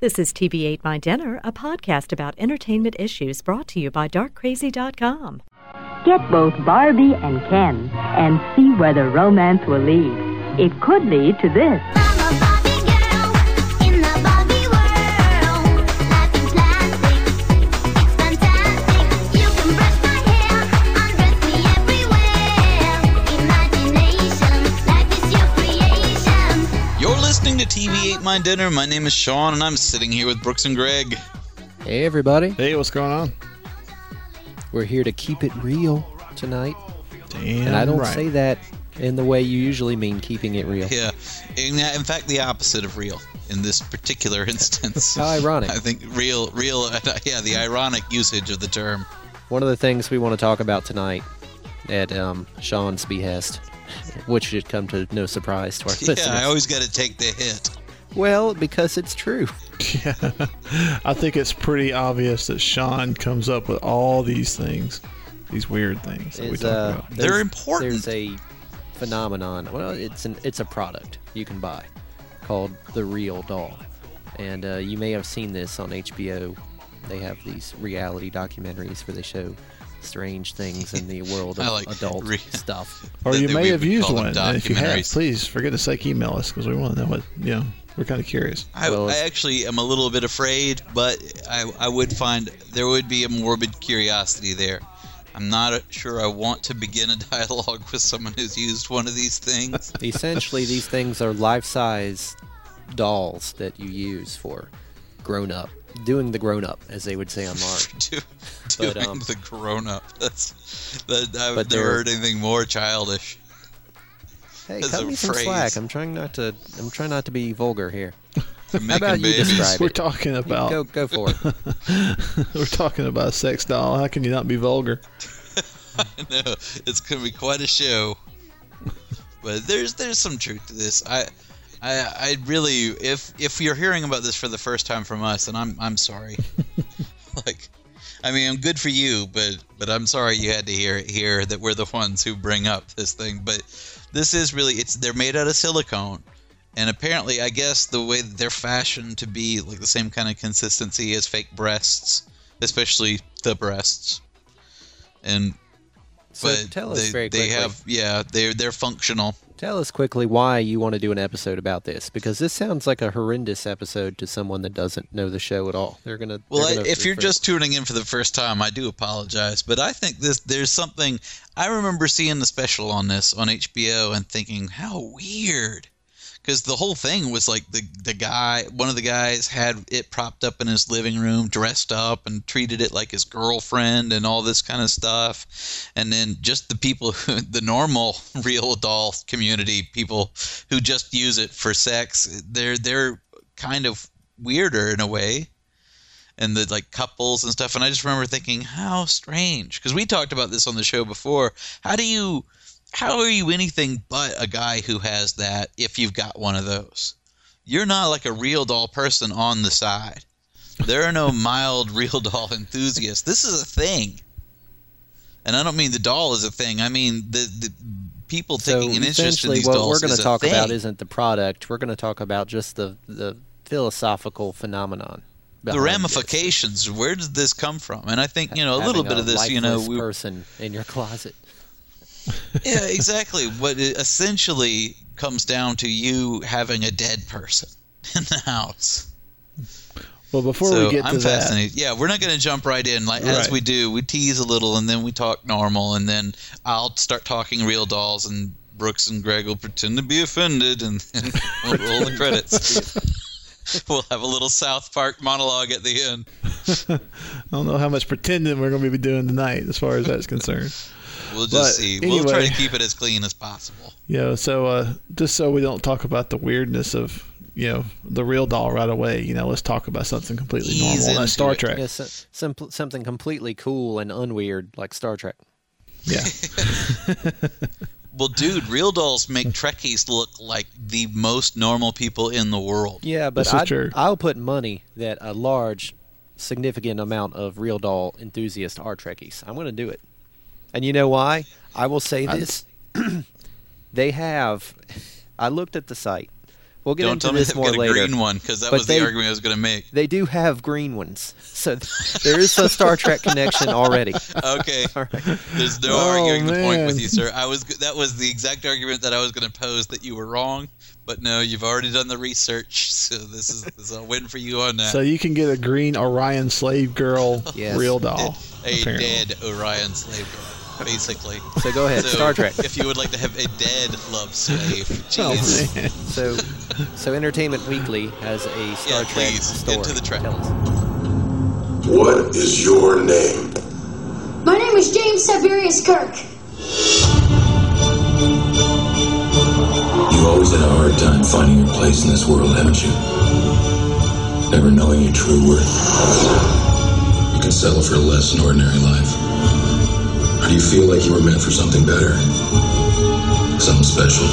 This is TV Ate My Dinner, a podcast about entertainment issues brought to you by darkcrazy.com. Get both Barbie and Ken and see where the romance will lead. It could lead to this. I'm a Barbie girl in the Barbie world. Life in plastic, it's fantastic. You can brush my hair, undress me everywhere. Imagination, life is your creation. You're listening to TV Ate My Dinner. My name is Sean, and I'm sitting here with Brooks and Greg. Hey, everybody. Hey, what's going on? We're here to keep it real tonight. Damn And I don't right. say that in the way you usually mean keeping it real. Yeah, in, in fact, the opposite of real in this particular instance. How ironic. I think real, real, yeah, the ironic usage of the term. One of the things we want to talk about tonight at um, Sean's behest, which should come to no surprise to our Yeah, listeners. I always got to take the hit. Well, because it's true. Yeah. I think it's pretty obvious that Sean comes up with all these things, these weird things that we talk uh, about. They're important. There's a phenomenon. Well, it's an it's a product you can buy called the Real Doll, and uh, you may have seen this on HBO. They have these reality documentaries where they show strange things in the world of like adult re- stuff. Or you may have used one. And if you have, please, for goodness sake, email us because we want to know what, you know, we're kind of curious. I, Well, I actually am a little bit afraid, but I, I would find there would be a morbid curiosity there. I'm not sure I want to begin a dialogue with someone who's used one of these things. Essentially, these things are life-size dolls that you use for grown-up, doing the grown-up, as they would say on Mars. Do, But, doing um, the grown up. That's that. I've but never heard anything more childish. Hey, cut a me some phrase. slack. I'm trying not to. I'm trying not to be vulgar here. For making about you babies. describe We're talking about Go, go for it. we're talking about a sex doll. How can you not be vulgar? no, it's gonna be quite a show. But there's there's some truth to this. I I I really if if you're hearing about this for the first time from us, then I'm I'm sorry. like I mean, I'm good for you, but but I'm sorry you had to hear hear that we're the ones who bring up this thing. But this is really it's they're made out of silicone, and apparently, I guess the way that they're fashioned to be like the same kind of consistency as fake breasts, especially the breasts, and So but tell us they, very they have yeah they're they're functional. Tell us quickly why you want to do an episode about this because this sounds like a horrendous episode to someone that doesn't know the show at all. They're gonna. Well, they're I, gonna if you're just tuning in for the first time, I do apologize, but I think this there's something. I remember seeing the special on this on HBO and thinking, how weird, because the whole thing was like the the guy, one of the guys had it propped up in his living room, dressed up, and treated it like his girlfriend and all this kind of stuff, and then just the people, who, the normal real doll community people who just use it for sex, they're they're kind of weirder in a way. And the like couples and stuff. And i just remember thinking how strange. Because we talked about this on the show before. How do you how are you anything but a guy who has that if you've got one of those you're not like a real doll person on the side there are no mild real doll enthusiasts this is a thing and i don't mean the doll is a thing i mean the, the people so taking an interest in essentially these what dolls we're going to talk about isn't the product. We're going to talk about just the the philosophical phenomenon. the behind this. ramifications where does this come from and i think you know a Having little bit of this you know we person in your closet. Yeah, exactly. What it essentially comes down to you having a dead person in the house. Well, before so we get to I'm that, fascinated. Yeah, we're not going to jump right in like as we do. We tease a little and then we talk normal, and then I'll start talking real dolls, and Brooks and Greg will pretend to be offended, and, and we'll roll the credits. we'll have a little South Park monologue at the end. I don't know how much pretending we're going to be doing tonight as far as that's concerned. We'll just But see. We'll try to keep it as clean as possible. Yeah, so uh, just so we don't talk about the weirdness of you know the real doll right away, you know, let's talk about something completely Ease normal. into That's Star it. Trek. Yeah, so, some, something completely cool and unweird like Star Trek. Yeah, Well, dude, real dolls make Trekkies look like the most normal people in the world. Yeah, but I'd- I'll put money that a large, significant amount of real doll enthusiasts are Trekkies. I'm going to do it. And you know why? I will say this. they have. I looked at the site. we'll get Don't into tell me this they've more got a later. green one because that But was they- the argument I was going to make. They do have green ones, so th- there is a Star Trek connection already. Okay. All right. There's no Oh, arguing the point with you, sir. I was that was the exact argument that I was going to pose that you were wrong, but no, you've already done the research, so this is, this is a win for you on that. So you can get a green Orion slave girl Yes. real doll. a apparently. dead Orion slave girl, basically. So go ahead, So, Star Trek. If you would like to have a dead love slave, Oh, jeez. man. So, so Entertainment Weekly has a Star Yeah, Trek please, story. into the track. Tell us. What is your name? My name is James Tiberius Kirk. You always had a hard time finding your place in this world, haven't you? Never knowing your true worth. You can settle for less than ordinary life. Or do you feel like you were meant for something better? Something special?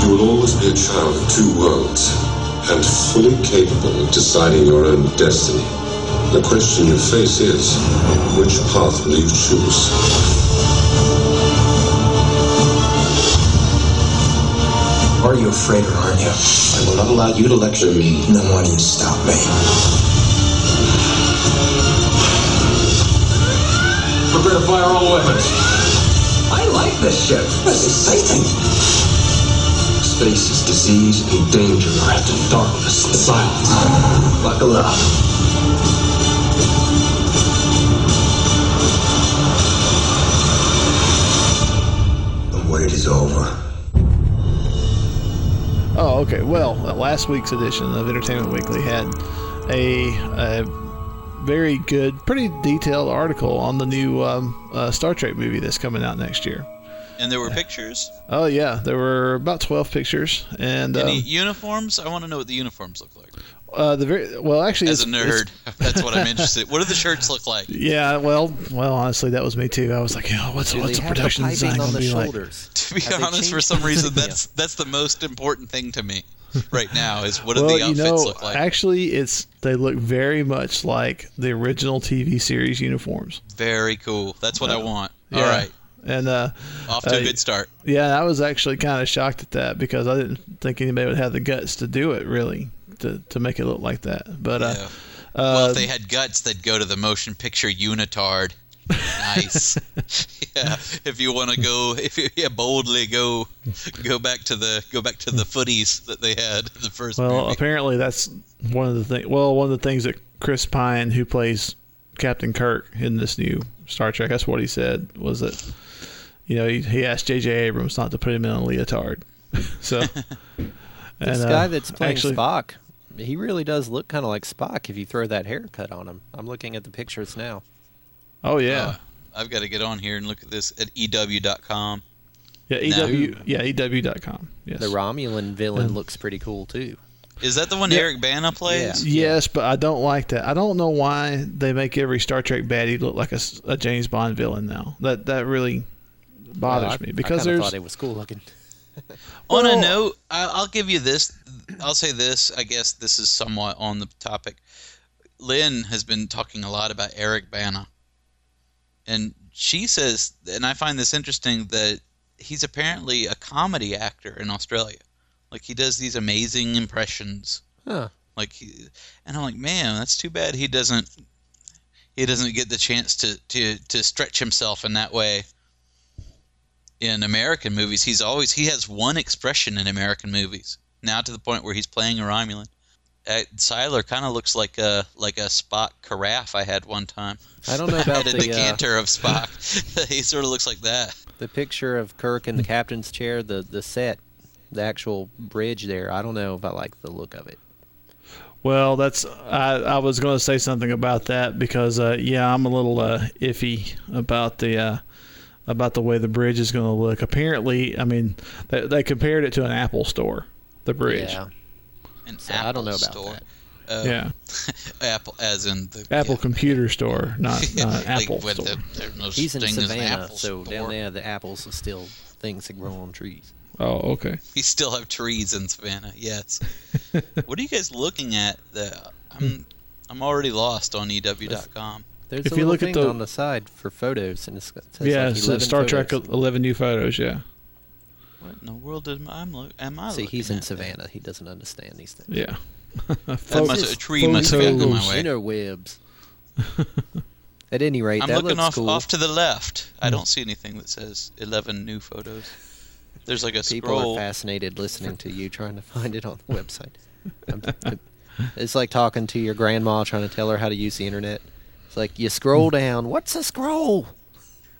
You will always be a child of two worlds and fully capable of deciding your own destiny. The question you face is, which path will you choose? Are you afraid or aren't you? I will not allow you to lecture me. Then why do you stop me? Prepare to fire all weapons. I like this ship. This is exciting. Space is disease and danger wrapped in darkness and silence. Buckle up. The wait is over. Oh, okay. Well, last week's edition of Entertainment Weekly had a, a very good, pretty detailed article on the new um, uh, Star Trek movie that's coming out next year. And there were pictures. Oh yeah, there were about twelve pictures, and um, Any uniforms? I want to know what the uniforms look like. uh, the very well, actually, As a it's- it's- nerd, that's what I'm interested. What do the shirts look like? Yeah, well, well, honestly, that was me too. I was like, oh, what's Do what's the have the production design on gonna the be like? shoulders? To be Have honest, for some reason, that's that's the most important thing to me right now. Is what do Well, the you outfits know, look like? actually, it's they look very much like the original TV series uniforms. Very cool. That's what I want. Yeah. All right, And uh, off to Uh, a good start. yeah, I was actually kind of shocked at that because I didn't think anybody would have the guts to do it really to to make it look like that. But uh, Yeah. well, uh, if they had guts, they'd go to the motion picture unitard. Nice. yeah. If you want to go, if you yeah, boldly go, go back to the go back to the footies that they had in the first well, movie. apparently that's one of the things. Well, one of the things that Chris Pine, who plays Captain Kirk in this new Star Trek, that's what he said was that you know he, he asked J.J. Abrams not to put him in a leotard. so This and, uh, guy that's playing actually, Spock, he really does look kind of like Spock if you throw that haircut on him. I'm looking at the pictures now. Oh yeah, Uh, I've got to get on here and look at this at ew.com. yeah. EW, yeah, EW.com. Yes. The Romulan villain looks pretty cool too. Is that the one Yeah. Eric Bana plays? Yes, but I don't like that. I don't know why they make every Star Trek baddie look like a James Bond villain now. That that really bothers Well, I- me because I there's thought it was cool looking. On a note, I- I'll give you this. I'll say this. I guess this is somewhat on the topic. Lynn has been talking a lot about Eric Bana, and she says, and I find this interesting that he's apparently a comedy actor in Australia. Like he does these amazing impressions. Huh. Like, he, and I'm like, man, that's too bad he doesn't. He doesn't get the chance to to to stretch himself in that way. In American movies, he's always he has one expression in American movies. Now to the point where he's playing a Romulan. Uh, Sylar kind of looks like a like a Spock carafe I had one time. I don't know I about had a the uh, decanter of Spock. he sort of looks like that. the picture of Kirk in the captain's chair. The the set, the actual bridge there. I don't know if I like the look of it. well, that's I, I was going to say something about that because uh, yeah, I'm a little uh, iffy about the uh, about the way the bridge is going to look. Apparently, I mean they, they compared it to an Apple store, the bridge. Yeah. An So Apple I don't know about store. that. Uh, Yeah. Apple, as in the Apple yeah. computer store, not, not Like, Apple with store. the- there's no He's in such thing as an Savannah, Apple so store. down there the apples are still things that grow on trees. Oh, okay. We still have trees in Savannah. Yes. what are you guys looking at? That I'm I'm already lost on EW.com. There's If a you little look at thing the- on the side for photos, and it's, it says yeah, like it's 11 Star Trek 11 new photos. Yeah. What in the world am I, look, am I See, he's in at? Savannah. He doesn't understand these things. Yeah. That must, a tree must have gotten in my way. Interwebs. At any rate, I'm that looking looks off cool. off to the left. I don't see anything that says 11 new photos. There's like a People scroll. are fascinated listening to you trying to find it on the website. I'm- it's like talking to your grandma trying to tell her how to use the internet. It's like you scroll down. What's a scroll?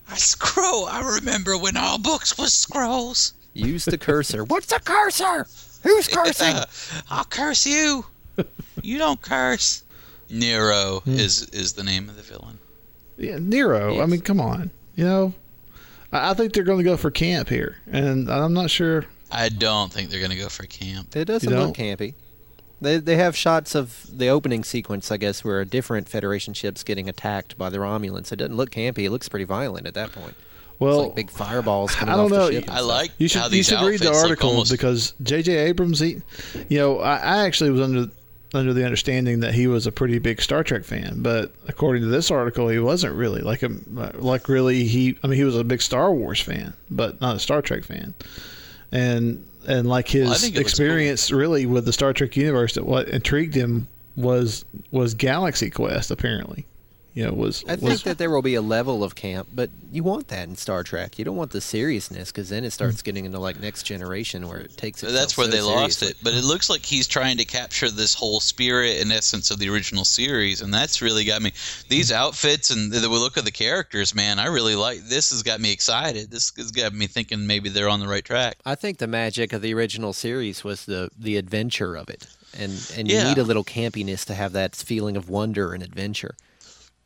I scroll. I remember when all books was scrolls. Use the cursor. What's a cursor? Who's cursing? I'll curse you. you don't curse. Nero Hmm. is is the name of the villain. Yeah, Nero. I mean, come on. You know, I, I think they're going to go for camp here, and I'm not sure. I don't think they're gonna go for camp. It doesn't look campy. They they have shots of the opening sequence, I guess, where a different Federation ship's getting attacked by the Romulans. It doesn't look campy. It looks pretty violent at that point. Well, it's like big fireballs coming I don't off know. the ship. I like You should how you should read the outfits look article almost- because J.J. Abrams, he, you know, I, I actually was under under the understanding that he was a pretty big Star Trek fan, but according to this article, he wasn't really like a like really he. I mean, he was a big Star Wars fan, but not a Star Trek fan, and and like his Well, I think it looks experience really with the Star Trek universe, that what intrigued him was was Galaxy Quest. Apparently, you know, was I was think that there will be a level of camp, but you want that in Star Trek. You don't want the seriousness because then it starts getting into like next generation where it takes. But that's where so they lost it. But it looks like he's trying to capture this whole spirit and essence of the original series, and that's really got me. These outfits and the look of the characters, man, I really like. This has got me excited. This has got me thinking maybe they're on the right track. I think the magic of the original series was the the adventure of it, and and you Yeah. need a little campiness to have that feeling of wonder and adventure.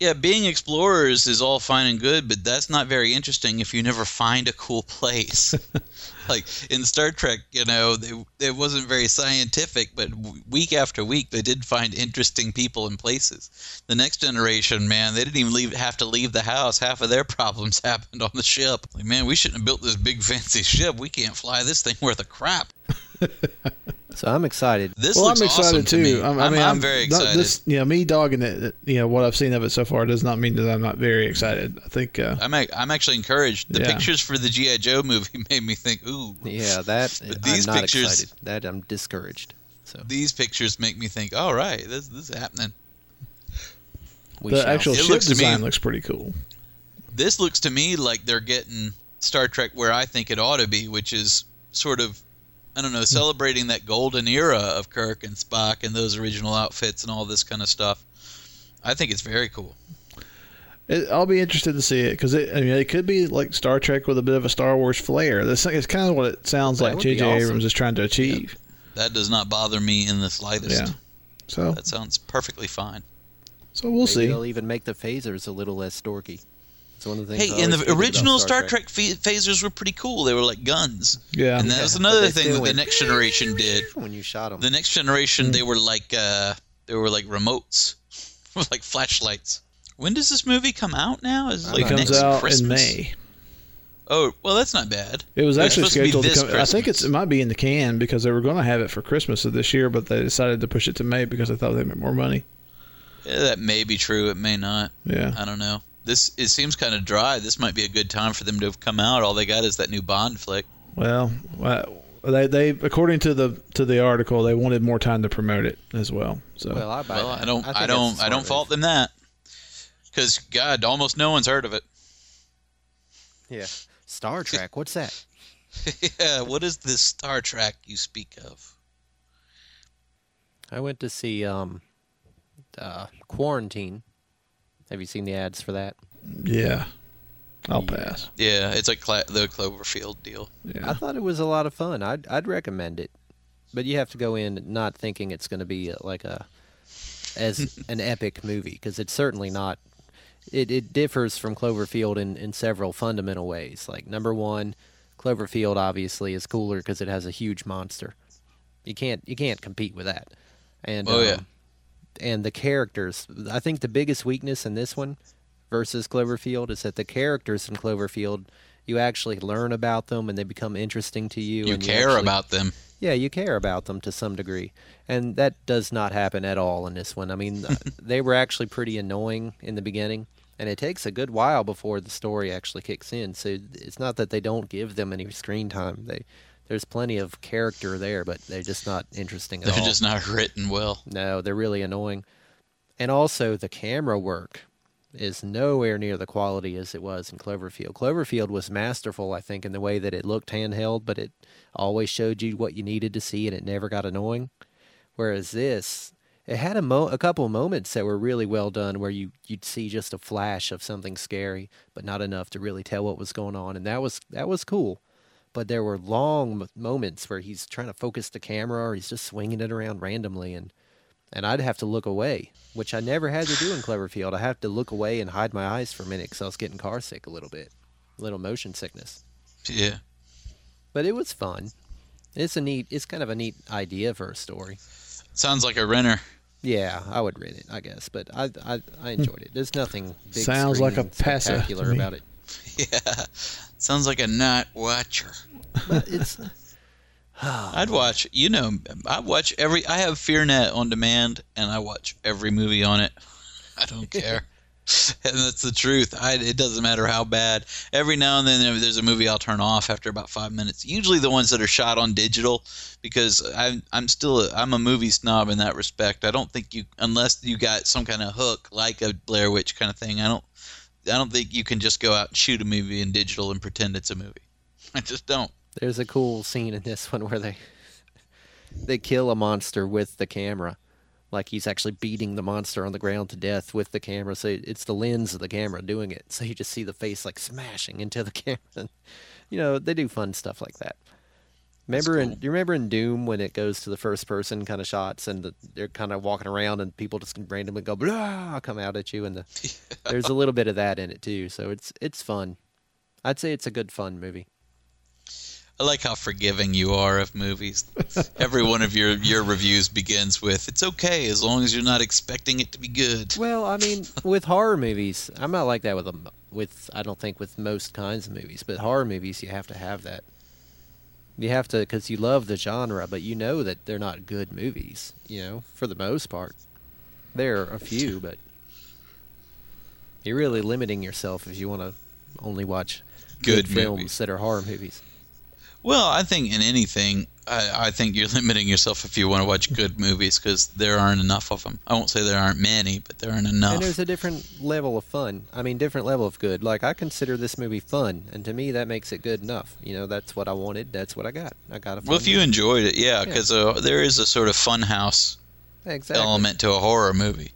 Yeah, being explorers is all fine and good, but that's not very interesting if you never find a cool place. like in Star Trek, you know, they, it wasn't very scientific, but week after week they did find interesting people and places. The next generation, man, they didn't even leave have to leave the house. Half of their problems happened on the ship. Like, man, we shouldn't have built this big fancy ship. We can't fly this thing worth a crap. So I'm excited. This well, looks I'm excited awesome too. to me. I'm, I'm, I mean, I'm very not- excited. This, you know, me dogging it. You know, what I've seen of it so far does not mean that I'm not very excited. I think. Uh, I'm ac- I'm actually encouraged. The Yeah. pictures for the GI Joe movie made me think, ooh, Yeah, that But I'm these not pictures- excited. That I'm discouraged. So these pictures make me think, all right, this, this is happening. we the shall actual It ship looks to me- design looks pretty cool. This looks to me like they're getting Star Trek where I think it ought to be, which is sort of, I don't know, celebrating that golden era of Kirk and Spock and those original outfits and all this kind of stuff. I think it's very cool. It, I'll be interested to see it because it, I mean, it could be like Star Trek with a bit of a Star Wars flair. This is kind of what it sounds That like. would be J.J. awesome. Abrams is trying to achieve. That does not bother me in the slightest. Yeah. So, That sounds perfectly fine. so we'll Maybe see. They'll even make the phasers a little less storky. It's one of the things. Hey, in always the original Star Trek, ph- phasers were pretty cool. They were like guns. Yeah. And that was another thing that the next generation did. when you shot them. The next generation, Hmm. they were like uh, they were like remotes, like flashlights. When does this movie come out now? Is it like comes next out Christmas? in May. Oh, well, that's not bad. It was actually supposed to be scheduled to, this come. I think it's it might be in the can because they were going to have it for Christmas of this year, but they decided to push it to May because they thought they'd make more money. Yeah, that may be true. It may not. Yeah. I don't know. This it seems kind of dry. This might be a good time for them to have come out. All they got is that new Bond flick. Well, uh, they they according to the to the article, they wanted more time to promote it as well. So well, I buy Well. I don't. think I, don't. I don't fault them that. Because God, almost no one's heard of it. Yeah, Star Trek. What's that? yeah. What is this Star Trek you speak of? I went to see um, uh, Quarantine. Have you seen the ads for that? yeah, I'll pass. Yeah, it's like Cla- the Cloverfield deal. Yeah. I thought it was a lot of fun. I'd I'd recommend it, but you have to go in not thinking it's going to be uh, like a as an epic movie because it's certainly not. It it differs from Cloverfield in in several fundamental ways. Like number one, Cloverfield obviously is cooler because it has a huge monster. You can't you can't compete with that. And Oh, yeah. And the characters. I think the biggest weakness in this one versus Cloverfield is that the characters in Cloverfield you actually learn about them and they become interesting to you. You care actually- about them. yeah, you care about them to some degree, and that does not happen at all in this one. I mean, uh, they were actually pretty annoying in the beginning, and it takes a good while before the story actually kicks in. So it's not that they don't give them any screen time. They there's plenty of character there, but they're just not interesting at all. They're all. just not written well. No, they're really annoying. And also, the camera work is nowhere near the quality as it was in Cloverfield. Cloverfield was masterful, I think, in the way that it looked handheld, but it always showed you what you needed to see and it never got annoying. Whereas this, it had a, mo- a couple moments that were really well done where you, you'd see just a flash of something scary, but not enough to really tell what was going on. And that was, that was cool. But there were long moments where he's trying to focus the camera or he's just swinging it around randomly and and I'd have to look away, which I never had to do in Cloverfield. I have to look away and hide my eyes for a minute because I was getting car sick a little bit, a little motion sickness. Yeah. But it was fun. It's a neat, it's kind of a neat idea for a story. Sounds like a renter. Yeah, I would rent it, I guess, but I I, I enjoyed it. There's nothing big Sounds like a screen to spectacular me. about it. Yeah. Sounds like a night watcher. But it's I'd watch, you know, I watch every, I have FearNet on demand and I watch every movie on it. I don't care. and that's the truth. I, it doesn't matter how bad. Every now and then there- there's a movie I'll turn off after about five minutes. Usually the ones that are shot on digital, because I'm I'm still a, I'm a movie snob in that respect. I don't think you unless you got some kind of hook like a Blair Witch kind of thing. I don't I don't think you can just go out and shoot a movie in digital and pretend it's a movie. I just don't. There's a cool scene in this one where they they kill a monster with the camera. Like he's actually beating the monster on the ground to death with the camera. So it's the lens of the camera doing it. So you just see the face like smashing into the camera. You know, they do fun stuff like that. Remember in cool. do you remember in Doom when it goes to the first person kind of shots and the, they're kind of walking around and people just randomly go blah come out at you and the, there's a little bit of that in it too. So it's it's fun. I'd say it's a good fun movie. I like how forgiving you are of movies. Every one of your, your reviews begins with, it's okay as long as you're not expecting it to be good. Well, I mean, with horror movies, I'm not like that with them. With I don't think with most kinds of movies, but horror movies, you have to have that. You have to because you love the genre, but you know that they're not good movies. You know, for the most part, there are a few, but you're really limiting yourself if you want to only watch Good films movies. that are horror movies. Well, I think in anything, I, I think you're limiting yourself if you want to watch good movies because there aren't enough of them. I won't say there aren't many, but there aren't enough. And there's a different level of fun. I mean, different level of good. Like I consider this movie fun, and to me, that makes it good enough. You know, that's what I wanted. That's what I got. I got a fun well, if you movie. enjoyed it, yeah, Yeah. because uh, there is a sort of funhouse exactly. element to a horror movie.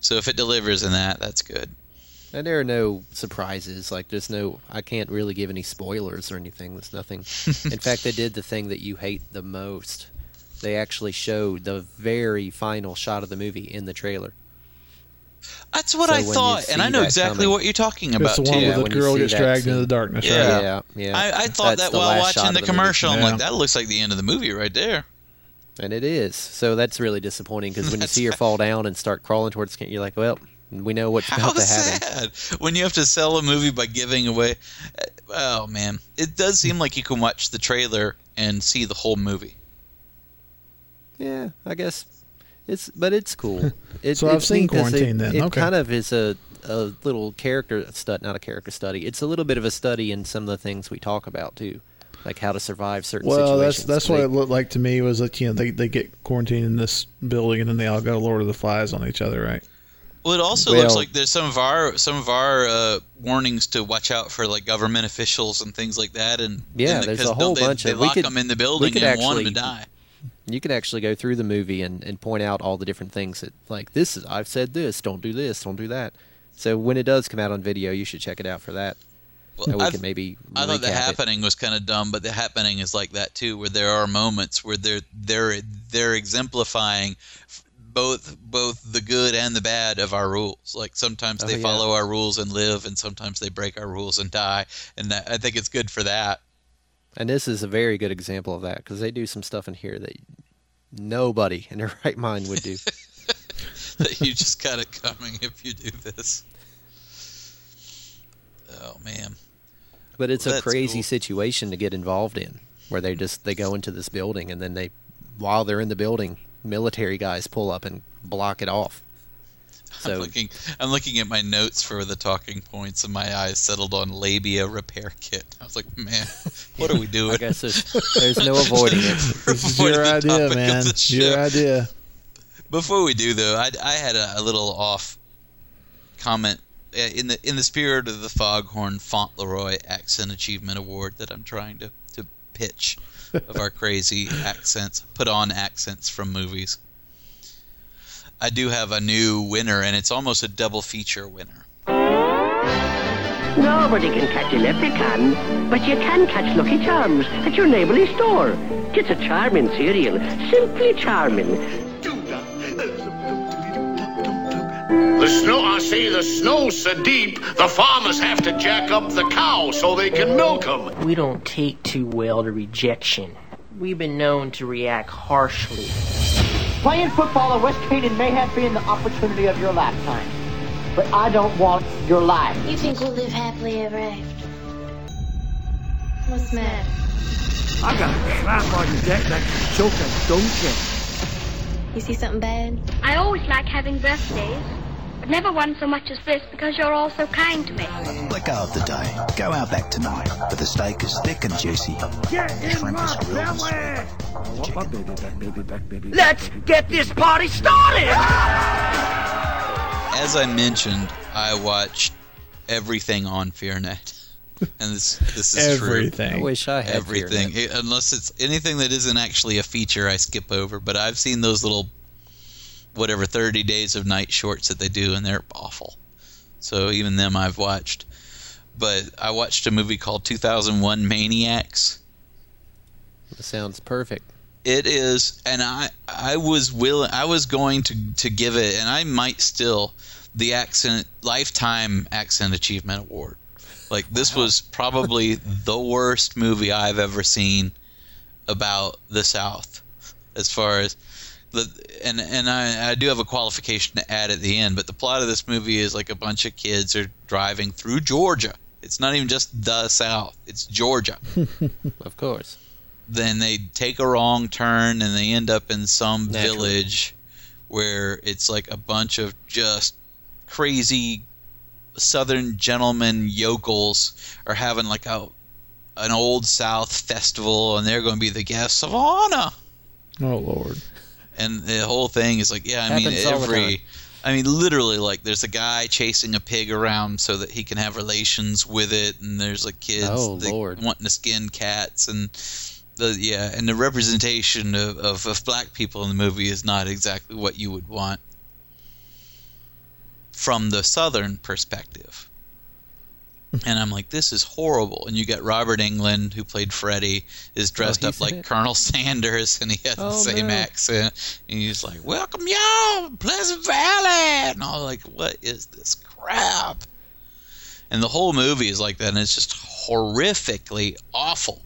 So if it delivers in that, that's good. And there are no surprises. Like there's no. I can't really give any spoilers or anything. There's nothing. In fact, they did the thing that you hate the most. They actually showed the very final shot of the movie in the trailer. That's what So I thought, and I know exactly coming- what you're talking It's about the one too. Yeah, where the you girl gets that dragged into the darkness, Yeah. right? yeah, yeah. I, I thought That's that while watching of the, the movie. commercial. I'm Yeah. like, that looks like the end of the movie right there. And it is. So that's really disappointing because when you see her fall down and start crawling towards the camp, you're like, well, we know what's How about to happen. sad when you have to sell a movie by giving away. Uh, oh man, it does seem like you can watch the trailer and see the whole movie. Yeah, I guess it's, but it's cool. It, So I've it's seen Quarantine it, then. It Okay. kind of is a a little character stud, not a character study. It's a little bit of a study in some of the things we talk about too, like how to survive certain situations. Well, that's situations. that's They- what it looked like to me. Was that you know they they get quarantined in this building and then they all go Lord of the Flies on each other, right? Well, it also looks like there's some of our some of our uh, warnings to watch out for like government officials and things like that. And Yeah, and there's a whole they, bunch they of- lock could- them in the building and want them to actually- die. you can actually go through the movie and, and point out all the different things that like this is I've said this, don't do this, don't do that. So when it does come out on video, you should check it out for that. Well, and we can maybe I thought the recap it. happening was kind of dumb, but the happening is like that too, where there are moments where they're they're they're exemplifying both both the good and the bad of our rules. Like sometimes Oh, they yeah. follow our rules and live, and sometimes they break our rules and die. And that, I think it's good for that. And this is a very good example of that because they do some stuff in here that nobody in their right mind would do. that you just got it coming if you do this. Oh man. But it's a crazy cool. situation to get involved in, where they just they go into this building and then they, while they're in the building, military guys pull up and block it off. So I'm looking. I'm looking at my notes for the talking points, and my eyes settled on labia repair kit. I was like, man, what are we doing? I guess there's, there's no avoiding it. This is your idea, man. the show. Your idea. Before we do though, I, I had a, a little off comment in the in the spirit of the Foghorn Fauntleroy Accent Achievement Award that I'm trying to to pitch of our crazy accents, put on accents from movies. I do have a new winner, and it's almost a double feature winner. Nobody can catch a leprechaun, but you can catch Lucky Charms at your neighborly store. It's a charming cereal, simply charming. The snow, I say the snow's so deep, the farmers have to jack up the cow so they can milk 'em. We don't take too well to rejection. We've been known to react harshly. Playing football at West Canaan may have been the opportunity of your lifetime, but I don't want your life. You think we'll live happily ever after? What's the matter? I got a slap on your deck that can choke a donkey. You see something bad? I always like having birthdays, but never won so much as this because you're all so kind to me. Let go of the day. Go out back tonight, but the steak is thick and juicy. Get The shrimp is grilled and sweet. I want my baby back, baby back, baby. Let's get this party started! As I mentioned, I watched everything on FearNet, and this this is true. Everything. I wish I had everything It- unless it's anything that isn't actually a feature i skip over but i've seen those little whatever 30 days of night shorts that they do and they're awful. So even them i've watched. But i watched a movie called 2001 maniacs. That sounds perfect. it is and i i was willing i was going to to give it and i might still the accent lifetime accent achievement award. Like this was probably the worst movie i've ever seen about the south as far as the and and I, I do have a qualification to add at the end but the plot of this movie is like a bunch of kids are driving through georgia it's not even just the south it's georgia Of course. then they take a wrong turn and they end up in some Naturally. village where it's like a bunch of just crazy southern gentlemen yokels are having like a an old south festival and they're going to be the guests of honor Oh Lord. And the whole thing is like yeah i mean Happens all the time. every i mean literally like there's a guy chasing a pig around so that he can have relations with it and there's like kids Oh, wanting to skin cats and the yeah and the representation of, of, of black people in the movie is not exactly what you would want from the southern perspective and i'm like this is horrible. And you got robert englund who played freddy is oh, dressed Oh, up like it? colonel sanders and he has the Oh, same no. accent. And he's like welcome y'all pleasant valley. And I'm like what is this crap? And the whole movie is like that and it's just horrifically awful.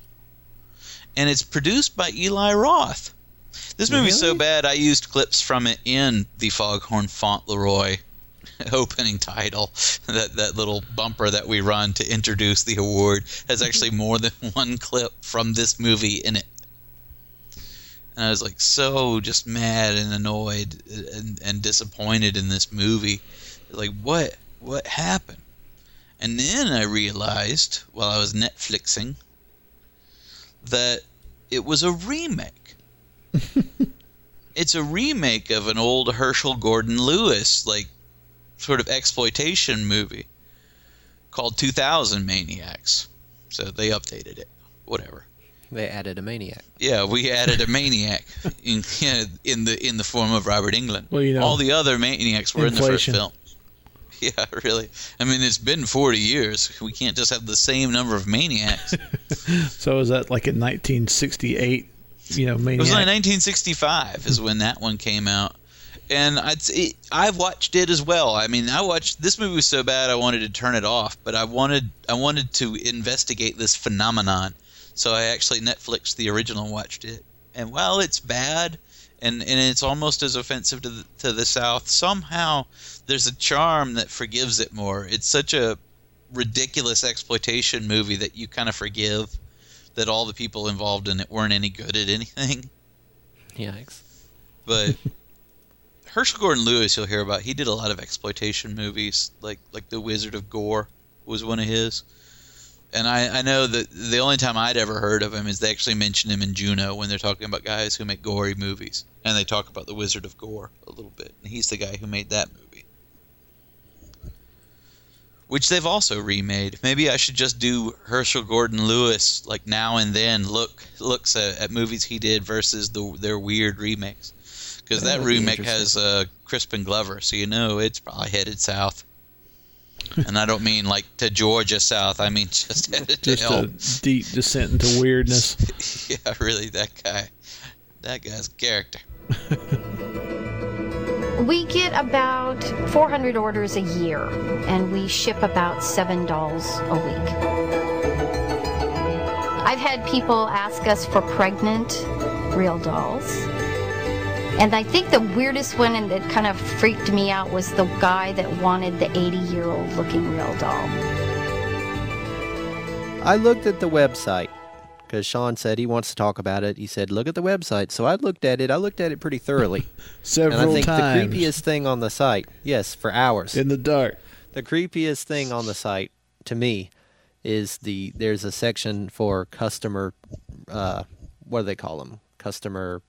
And it's produced by eli roth. This movie's so bad i used clips from it in the foghorn fauntleroy opening title that that little bumper that we run to introduce the award has mm-hmm. actually more than one clip from this movie in it. And i was like so just mad and annoyed and, and disappointed in this movie. Like what what happened? And then i realized while i was netflixing that it was a remake. It's a remake of an old herschell gordon lewis like sort of exploitation movie called 2000 Maniacs. So they updated it. Whatever. They added a maniac. Yeah, we added a maniac in in the in the form of Robert Englund. Well, you know, all the other maniacs were inflation. in the first film. Yeah, really. I mean, it's been 40 years. We can't just have the same number of maniacs. So is that like in 1968? You know, It was like 1965 is when that one came out, and I'd say, I've watched it as well. I mean, I watched this movie was so bad I wanted to turn it off, but I wanted I wanted to investigate this phenomenon, so I actually Netflixed the original and watched it. And while it's bad, and and it's almost as offensive to the, to the South, somehow there's a charm that forgives it more. It's such a ridiculous exploitation movie that you kind of forgive that all the people involved in it weren't any good at anything Yikes. but Herschell Gordon Lewis, you'll hear about. He did a lot of exploitation movies, like like The Wizard of Gore was one of his. And I, I know that the only time I'd ever heard of him is they actually mention him in Juno when they're talking about guys who make gory movies, and they talk about The Wizard of Gore a little bit, and he's the guy who made that movie. Which they've also remade. Maybe I should just do Herschell Gordon Lewis like now and then look looks at, at movies he did versus the their weird remakes because That that would be remake has uh, Crispin Glover, so you know it's probably headed south. and I don't mean like to Georgia south. I mean just headed to Just hell. a deep descent into weirdness. yeah, really, that guy. That guy's character. We get about 400 orders a year, and we ship about seven dolls a week. I've had people ask us for pregnant real dolls. And I think the weirdest one and that kind of freaked me out was the guy that wanted the 80 year old looking real doll. I looked at the website because Sean said he wants to talk about it. He said, "Look at the website." So I looked at it. I looked at it pretty thoroughly. Several and I think times. the creepiest thing on the site, yes, for hours in the dark. The creepiest thing on the site to me is the there's a section for customer, uh, what do they call them? Customer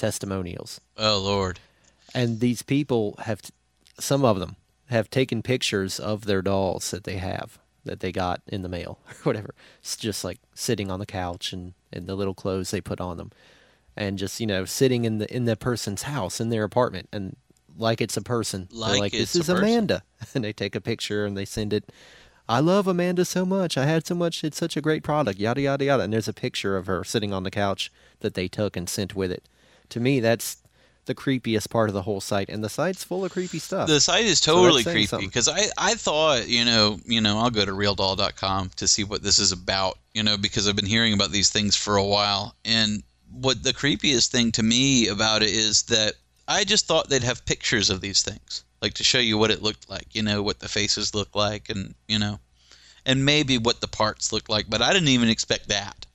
testimonials. Oh Lord. And these people have, t- some of them have taken pictures of their dolls that they have that they got in the mail or whatever. It's just like sitting on the couch and, and the little clothes they put on them, and just you know sitting in the in the person's house in their apartment and like it's a person. They're Like like this is. Amanda, and they take a picture and they send it. I love Amanda so much. I had so much. It's such a great product. Yada yada yada. And there's a picture of her sitting on the couch that they took and sent with it. To me, that's the creepiest part of the whole site, and the site's full of creepy stuff. The site is totally saying creepy because I, I thought you know you know I'll go to realdoll.com to see what this is about you know because I've been hearing about these things for a while. And what the creepiest thing to me about it is that I just thought they'd have pictures of these things like to show you what it looked like you know what the faces look like and you know and maybe what the parts look like but I didn't even expect that.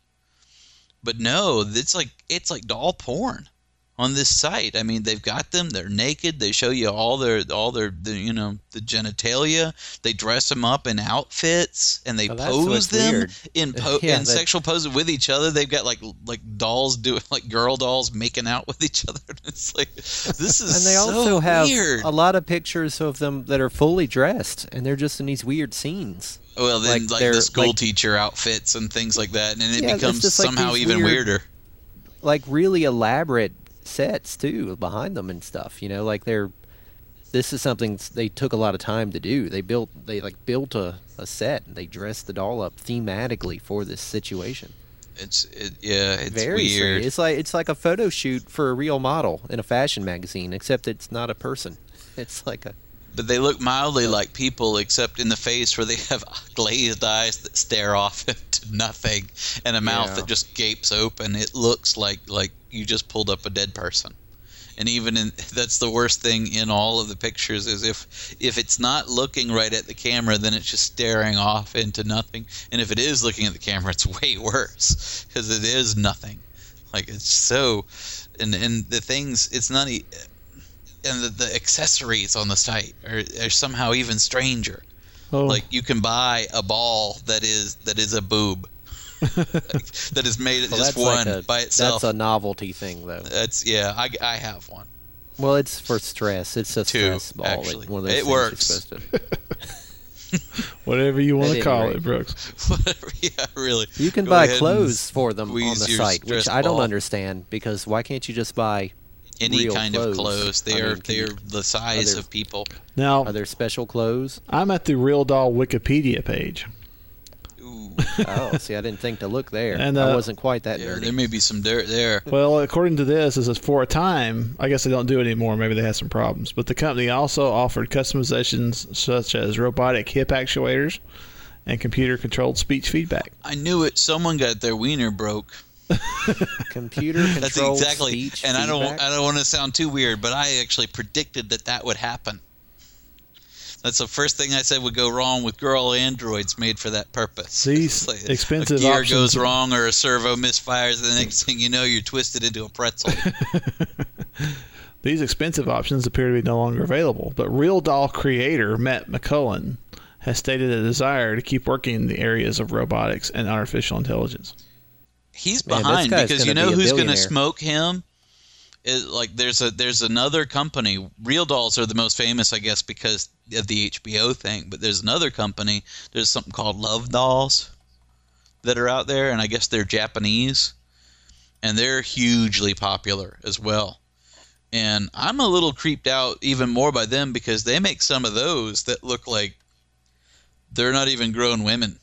But no it's like it's like doll porn on this site. I mean, they've got them. They're naked. They show you all their all their the, you know the genitalia. They dress them up in outfits and they Oh, pose them weird. in po- Yeah, in that- sexual poses with each other. They've got like like dolls doing like girl dolls making out with each other. It's like this is and they so also have weird. a lot of pictures of them that are fully dressed, and they're just in these weird scenes. well, then like, they're- the school like- teacher outfits and things like that, and it Yeah, becomes just like somehow even weird- weirder. like really elaborate sets too behind them and stuff. You know, like they're this is something they took a lot of time to do. They built they like built a, a set and they dressed the doll up thematically for this situation. It's it, yeah, it's Very weird. strange. It's like it's like a photo shoot for a real model in a fashion magazine, except it's not a person. It's like a But they look mildly like people, except in the face where they have glazed eyes that stare off into nothing, and a mouth Yeah. that just gapes open. It looks like like you just pulled up a dead person. And even in that's the worst thing in all of the pictures is if if it's not looking right at the camera, then it's just staring off into nothing. And if it is looking at the camera, it's way worse because it is nothing. Like it's so, and and the things it's not. And the, the accessories on the site are, are somehow even stranger. Oh. Like you can buy a ball that is that is a boob, Like, that is made at well, just that's like one a- by itself. That's a novelty thing, though. That's yeah. I, I have one. Well, it's for stress. It's a Two, stress ball. actually. One of those It works. to- Whatever you want to call rate. it, Brooks. Whatever. Yeah, really. You can Go buy clothes for them on the site, which I don't ball. understand because why can't you just buy Any real kind clothes? of clothes. They I are mean, they are you- the size there- of people. Now, Are there special clothes? I'm at the Real Doll Wikipedia page. oh, see, I didn't think to look there. And, I uh, wasn't quite that Yeah, nerdy. there may be some dirt there. Well, according to this, it says for a time, I guess they don't do it anymore. Maybe they had some problems. But the company also offered customizations such as robotic hip actuators and computer controlled speech feedback. I knew it. Someone got their wiener broke. Computer That's exactly. speech and I don't. I don't want to sound too weird, but I actually predicted that that would happen. That's the first thing I said would go wrong with girl androids made for that purpose. These It's expensive a gear options- goes wrong or a servo misfires, and the next thing you know, you're twisted into a pretzel. These expensive options appear to be no longer available, but Real Doll creator Matt McMullen has stated a desire to keep working in the areas of robotics and artificial intelligence. He's behind guy's because you know be who's going to smoke him. It, like there's a there's another company. Real Dolls are the most famous, I guess, because of the HBO thing. But there's another company. There's something called Love Dolls that are out there, and I guess they're Japanese, and they're hugely popular as well. And I'm a little creeped out even more by them because they make some of those that look like they're not even grown women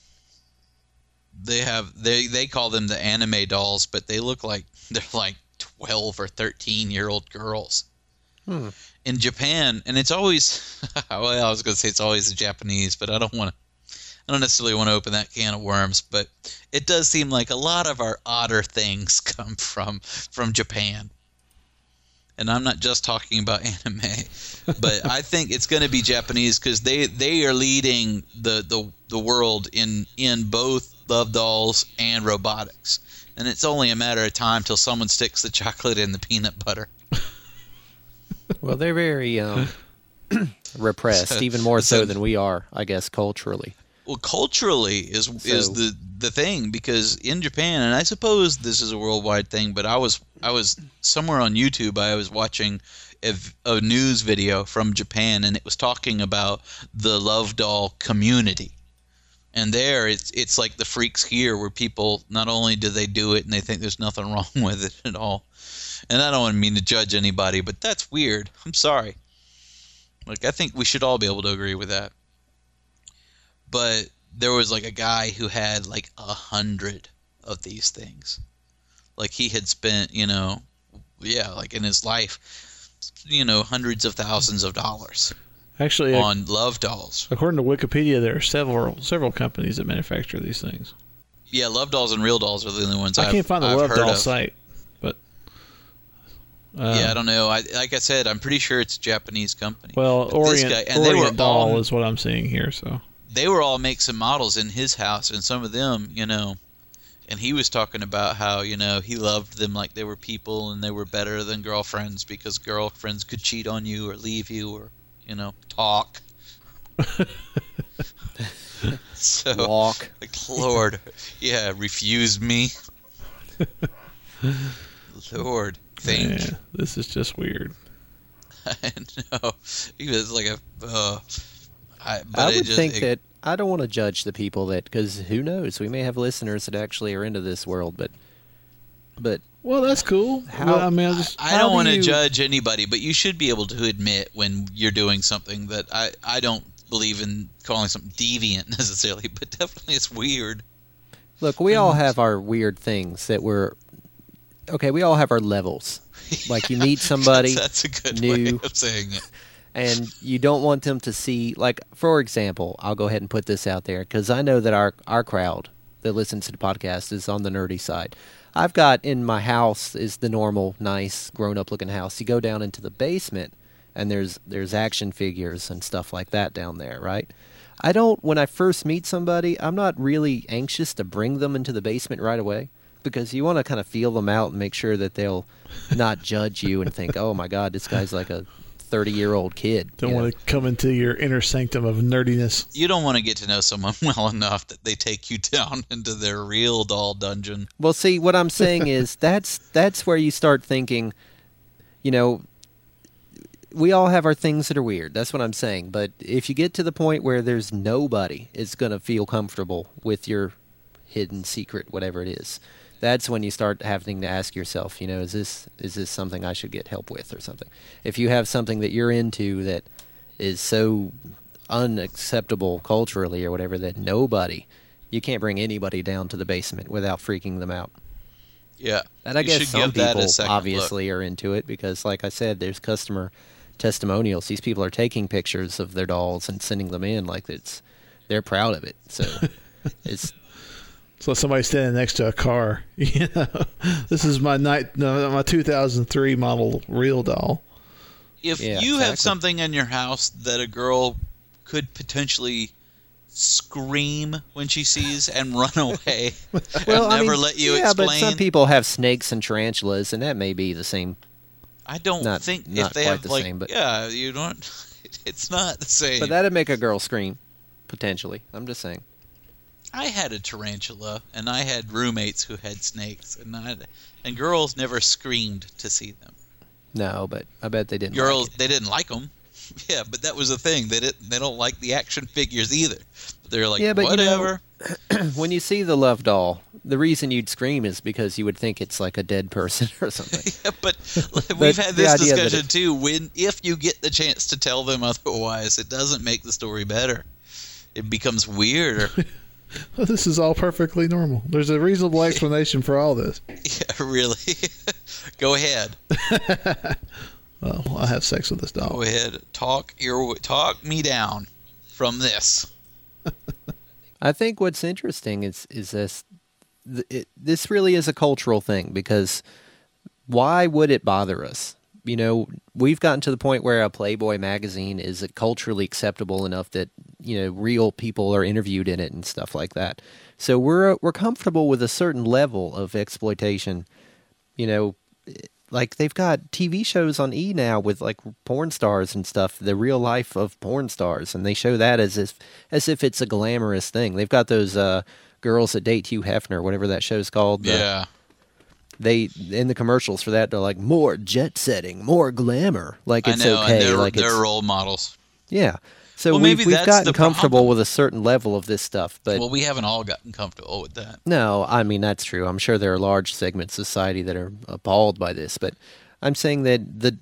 they have they they call them the anime dolls, but they look like they're like twelve or thirteen year old girls Hmm. in Japan, and it's always well, I was going to say it's always the Japanese, but I don't want to. I don't necessarily want to open that can of worms, but it does seem like a lot of our odder things come from from Japan. And I'm not just talking about anime, but I think it's going to be Japanese because they they are leading the, the the world in in both love dolls and robotics, and it's only a matter of time till someone sticks the chocolate in the peanut butter. Well, they're very um, repressed, So- even more so so- than we are, I guess, culturally. Well, culturally is is the the thing because in Japan, and I suppose this is a worldwide thing, but I was I was somewhere on YouTube. I was watching a news video from Japan, and it was talking about the love doll community. And there, it's it's like the freaks here, where people not only do they do it and they think there's nothing wrong with it at all. And I don't mean to judge anybody, but that's weird. I'm sorry. Like I think we should all be able to agree with that but there was like a guy who had like a hundred of these things. Like he had spent, you know, yeah, like in his life, you know, hundreds of thousands of dollars Actually, on love dolls. according to Wikipedia, there are several several companies that manufacture these things. Yeah, love dolls and real dolls are the only ones I I've, can't find the I've Love Doll of. site, but uh, yeah, I don't know. I like I said, I'm pretty sure it's a Japanese company. well, But Orient, guy- and they were Doll all- is what I'm seeing here. So they were all makes and models in his house, and some of them, you know, and he was talking about how you know he loved them like they were people and they were better than girlfriends because girlfriends could cheat on you or leave you or you know talk. so Walk. like Lord, yeah, refuse me. Lord, think. yeah, this is just weird. I know. He was like a. Uh, I, but I would just, think it- that I don't want to judge the people that because who knows? We may have listeners that actually are into this world, but but Well, that's cool. How- Well, I mean, I just I How don't do want to you- judge anybody, but you should be able to admit when you're doing something that I, I don't believe in calling something deviant necessarily, but definitely it's weird. look, we all have our weird things that we're okay. We all have our levels. Like you meet somebody That's a good new, way of saying it. and you don't want them to see like for example i'll go ahead and put this out there because i know that our our crowd that listens to the podcast is on the nerdy side i've got in my house is the normal nice grown up looking house. You go down into the basement and there's there's action figures and stuff like that down there right? I don't when i first meet somebody i'm not really anxious to bring them into the basement right away because you want to kind of feel them out and make sure that they'll not judge you and think oh my god this guy's like a 30 year old kid don't you know? want to come into your inner sanctum of nerdiness. You don't want to get to know someone well enough that they take you down into their real doll dungeon. Well, see, what I'm saying is that's that's where you start thinking, you know, we all have our things that are weird. That's what I'm saying. But if you get to the point where there's nobody is going to feel comfortable with your hidden secret, whatever it is, that's when you start having to ask yourself, you know, is this is this something I should get help with or something? If you have something that you're into that is so unacceptable culturally or whatever that nobody you can't bring anybody down to the basement without freaking them out. Yeah. And I You guess some give that a people second look. obviously are into it because, like I said, there's customer testimonials. These people are taking pictures of their dolls and sending them in like it's they're proud of it. So it's So somebody standing next to a car. You know, this is my night, no, my 2003 model real doll. If Yeah, you have something in your house that a girl could potentially scream when she sees and run away well, and I never mean, let you yeah, explain. but some people have snakes and tarantulas, and that may be the same I don't Not- think if they quite have the like same, but- yeah, you don't. It's not the same. But that'd make a girl scream, potentially. I'm just saying. I had a tarantula, and I had roommates who had snakes, and I, and girls never screamed to see them. No, but I bet they didn't. Girls, they didn't like them. Yeah, but that was the thing. They didn't. They don't like the action figures either. They're like, yeah, but you know, whatever. when you see the love doll, the reason you'd scream is because you would think it's like a dead person or something. yeah, but we've had this discussion it- too. When if you get the chance to tell them otherwise, it doesn't make the story better. It becomes weirder. Well, this is all perfectly normal. There's a reasonable explanation for all this. yeah, really. Go ahead. Well, I have sex with this dog. Go ahead. Talk your talk me down from this. I think what's interesting is is this it, this really is a cultural thing because why would it bother us? You know, we've gotten to the point where a Playboy magazine is culturally acceptable enough that you know real people are interviewed in it and stuff like that. So we're we're comfortable with a certain level of exploitation. You know, like they've got TV shows on E now with like porn stars and stuff, the real life of porn stars, and they show that as if as if it's a glamorous thing. They've got those uh, girls that date Hugh Hefner, whatever that show's called. the- Yeah. They in the commercials for that they're like more jet setting, more glamour. Like it's I know, okay. and they're, like they're it's, role models. yeah. So Well, we've, maybe we've gotten comfortable with a certain level of this stuff, but well, we haven't all gotten comfortable with that. no, I mean that's true. I'm sure there are large segments of society that are appalled by this, but I'm saying that the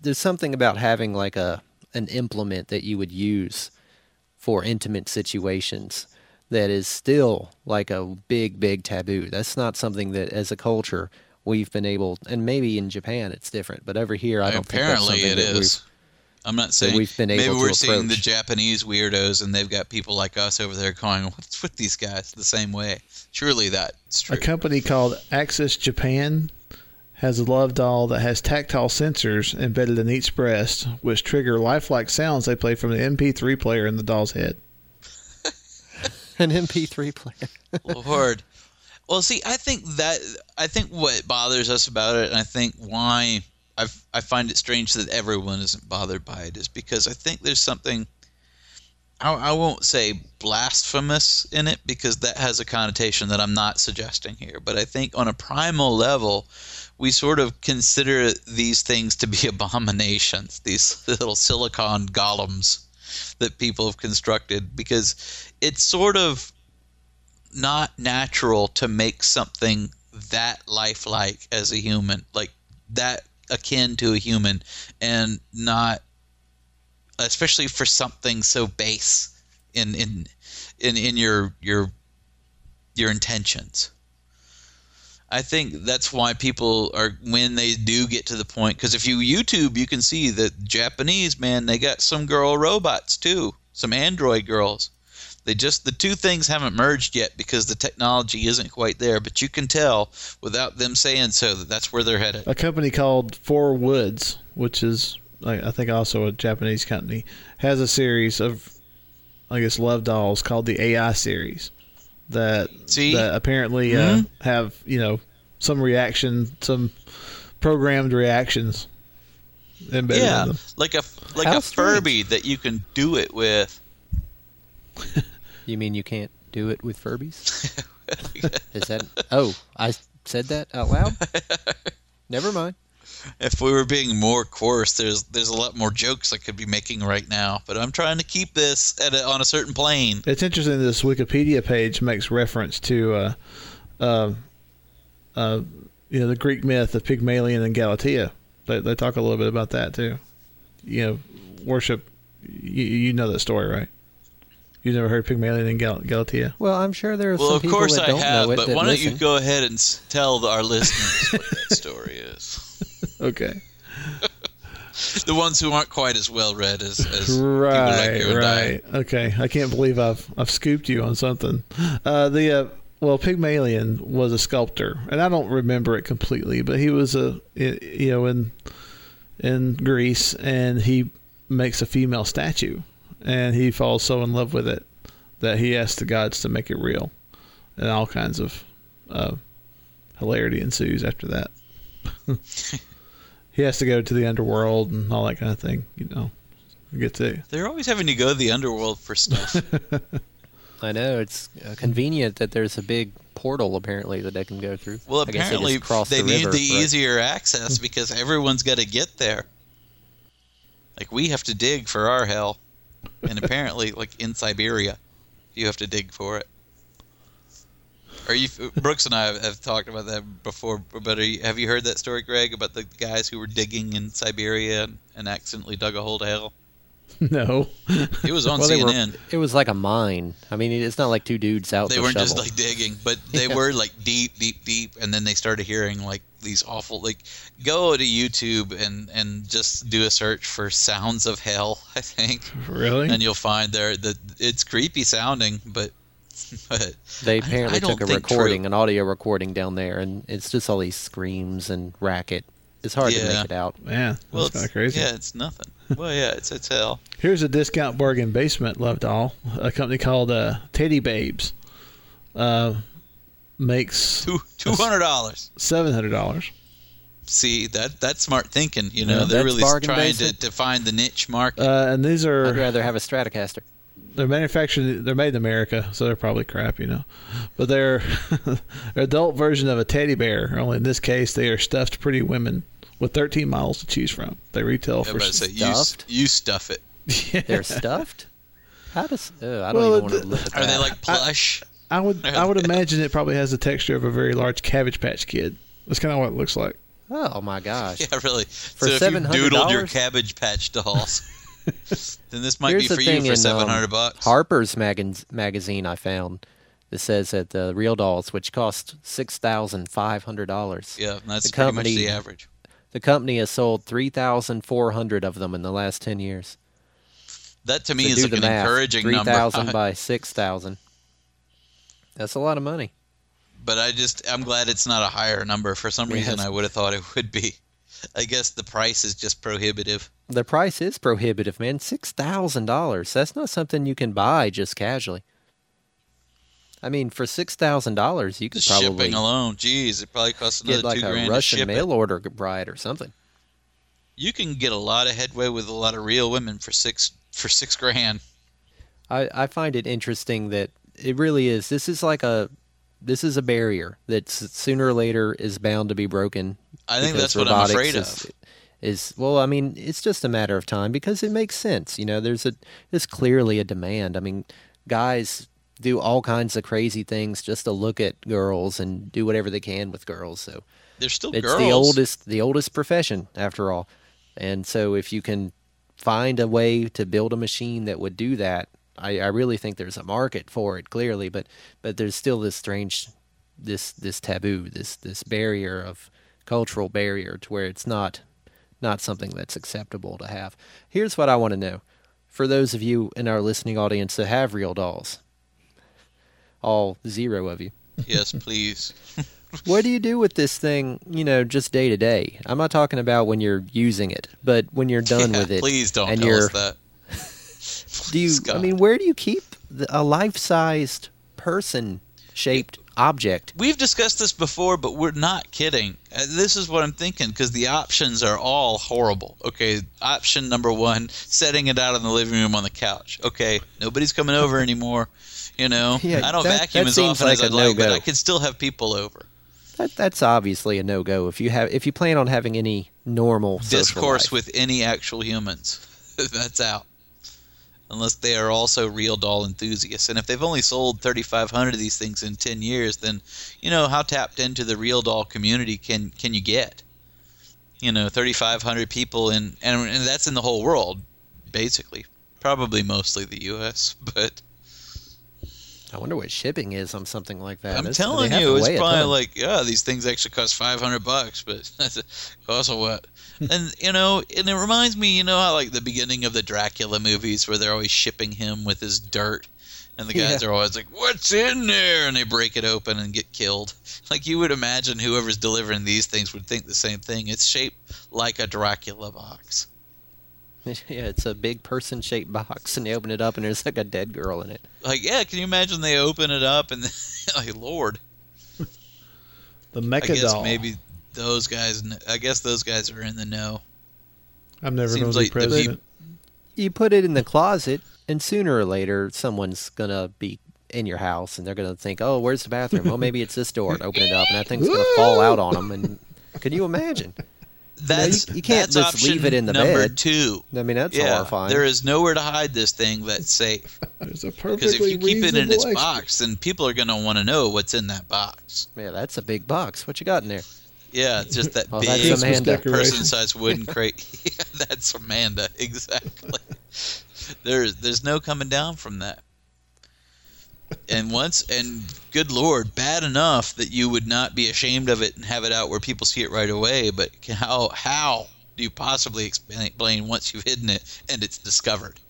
there's something about having like a an implement that you would use for intimate situations that is still like a big big taboo. That's not something that as a culture we've been able and maybe in Japan it's different, but over here I don't Apparently, think that's something that is. I'm not saying we've been maybe able to we're seeing the. Japanese weirdos, and they've got people like us over there going, "What's with these guys?" The same way. Surely that's true. A company called Axis Japan has a love doll that has tactile sensors embedded in each breast, which trigger lifelike sounds they play from the MP3 player in the doll's head. an MP3 player. Lord. Well, see, I think that I think what bothers us about it, and I think why I I find it strange that everyone isn't bothered by it, is because I think there's something. I, I won't say blasphemous in it because that has a connotation that I'm not suggesting here. But I think on a primal level, we sort of consider these things to be abominations. These little silicon golems that people have constructed because it's sort of not natural to make something that lifelike as a human, like that akin to a human, and not, especially for something so base in in in, in your your your intentions. I think that's why people are when they do get to the point because if you YouTube, you can see that Japanese man they got some girl robots too, some android girls. They just the two things haven't merged yet because the technology isn't quite there, but you can tell without them saying so that that's where they're headed. A company called Four Woods, which is I think also a Japanese company, has a series of I guess love dolls called the AI series that See? that apparently Mhm. uh, have you know some reaction, some programmed reactions embedded yeah, in them. like a like How a Furby that you can do it with. You mean you can't do it with Furbies? Is that? Oh, I said that out loud. Never mind. If we were being more coarse, there's there's a lot more jokes I could be making right now. But I'm trying to keep this at a, on a certain plane. It's interesting. This Wikipedia page makes reference to, uh, uh, uh, you know, the Greek myth of Pygmalion and Galatea. They, they talk a little bit about that too. You know, worship. You, you know that story, right? You've never heard Pygmalion and Gal- Galatea? Well, I'm sure there are Well, some of people course that I don't have, know it but why don't listen. you go ahead and tell our listeners what that story is? Okay. The ones who aren't quite as well read as, as people like Right, I. right. Okay, I can't believe I've I've scooped you on something. Uh, the uh, well, Pygmalion was a sculptor, and I don't remember it completely, but he was a you know in in Greece, and he makes a female statue, and he falls so in love with it that he asks the gods to make it real, and all kinds of uh, hilarity ensues after that. he has to go to the underworld and all that kind of thing. You know, get to They're always having to go to the underworld for stuff. I know it's uh, convenient that there's a big portal apparently that they can go through. Well, I guess apparently they, they the need river, the right? easier access because everyone's got to get there. Like we have to dig for our hell, and apparently, like in Siberia, you have to dig for it. Are you Brooks and I have, have talked about that before? But are you, have you heard that story, Greg, about the guys who were digging in Siberia and, and accidentally dug a hole to hell? no. It was on Well, they were- CNN. it was like a mine. I mean, it's not like two dudes out. they weren't just like digging, but they Yeah. were like deep, deep, deep, and then they started hearing like these awful like go to YouTube and and just do a search for sounds of hell. I think Really? and you'll find there that it's creepy sounding, but but They apparently I don't took a recording, true. an audio recording down there, and it's just all these screams and racket. It's hard to make it out. Man, well, that's kind of crazy. Yeah, it's nothing. Well, yeah, it's a hell. Here's a discount bargain basement love doll. A company called uh, Teddy Babes uh, makes Two two hundred dollars. seven hundred dollars. See that that's smart thinking. You know, Yeah, they're really bargain trying to, to find the niche market. Uh, and these are I'd rather have a Stratocaster. They're manufactured they're made in america so they're probably crap you know but they're an adult version of a teddy bear only in this case they are stuffed pretty women with 13 models to choose from they retail I for was about say you stuffed? you stuff it. They're stuffed. How does? Uh, I don't Well, even want to look at Are that. they like plush? i would i would imagine it probably has the texture of a very large cabbage patch kid that's kind of what it looks like Oh my gosh! Yeah, really. For so if you doodled your Cabbage Patch dolls, then this might Here's be for you for in, seven hundred um, bucks. Harper's magaz- magazine I found that says that the real dolls, which cost six thousand five hundred dollars, Yeah, that's the pretty company, much the average. The company has sold three thousand four hundred of them in the last ten years. That to me So is like an math. encouraging Three number. thousand by six thousand. That's a lot of money. but I just I'm glad it's not a higher number. For some reason, I would have thought it would be. I guess the price is just prohibitive. The price is prohibitive, man. Six thousand dollars. That's not something you can buy just casually. I mean, for six thousand dollars, you The could probably shipping alone, geez, it probably costs another like two a grand Russian to ship mail it. order bride or something. You can get a lot of headway with a lot of real women for six for six grand. I, I find it interesting that it really is. This is like a this is a barrier that sooner or later is bound to be broken. I think that's what I'm afraid is, of. Is well, I mean, it's just a matter of time because it makes sense. You know, there's a there's clearly a demand. I mean, guys do all kinds of crazy things just to look at girls and do whatever they can with girls. So They're still it's girls. the oldest the oldest profession after all. And so if you can find a way to build a machine that would do that, I, I really think there's a market for it clearly, but but there's still this strange this this taboo, this this barrier of cultural barrier to where it's not not something that's acceptable to have. Here's what I want to know. For those of you in our listening audience that have real dolls, all zero of you. yes, please. what do you do with this thing, you know, just day to day? I'm not talking about when you're using it, but when you're done Yeah, with it. Please don't and tell you're, us that. Do you? I mean, where do you keep the, a life-sized person-shaped object? We've discussed this before, but we're not kidding. Uh, This is what I'm thinking because the options are all horrible. Okay, option number one: setting it out in the living room on the couch. Okay, nobody's coming over anymore. You know, Yeah, I don't that- vacuum that as often as I'd a like, but. I could still have people over. That, that's obviously a no-go. If you have, if you plan on having any normal Discourse with any actual humans. That's out. Unless they are also real doll enthusiasts. And if they've only sold 3,500 of these things in 10 years, then, you know, how tapped into the real doll community can, can you get? You know, 3,500 people in, and, and that's in the whole world, basically. Probably mostly the U.S., but I wonder what shipping is on something like that. I'm It's- telling you, it's probably like, yeah, these things actually cost 500 bucks, but that's also what. And you know, and it reminds me, you know, how like the beginning of the Dracula movies where they're always shipping him with his dirt, and the guys Yeah. are always like, "What's in there?" and they break it open and get killed. Like you would imagine, whoever's delivering these things would think the same thing. It's shaped like a Dracula box. yeah, it's a big person-shaped box, and they open it up, and there's like a dead girl in it. Like, yeah, can you imagine they open it up and like, Lord, The I Mecha guess doll. maybe those guys. I guess those guys are in the know. I'm never Seems going to be like the peop- president. You put it in the closet, and sooner or later, someone's gonna be in your house, and they're gonna think, "Oh, where's the bathroom? Oh, maybe it's this door." And open it up, and that thing's gonna fall out on them. And can you imagine? That's you, you can't that's just leave it in the number bed. two. I mean, that's yeah, horrifying. there is nowhere to hide this thing that's safe. There's a perfectly Because if you keep it in its reasonable box, then people are going to want to know what's in that box. Yeah, that's a big box. What you got in there? Yeah, it's just that Oh, that's big person-sized wooden crate. yeah, that's Amanda exactly. There's there's no coming down from that. And once and good lord, bad enough that you would not be ashamed of it and have it out where people see it right away. But how how do you possibly explain once you've hidden it and it's discovered?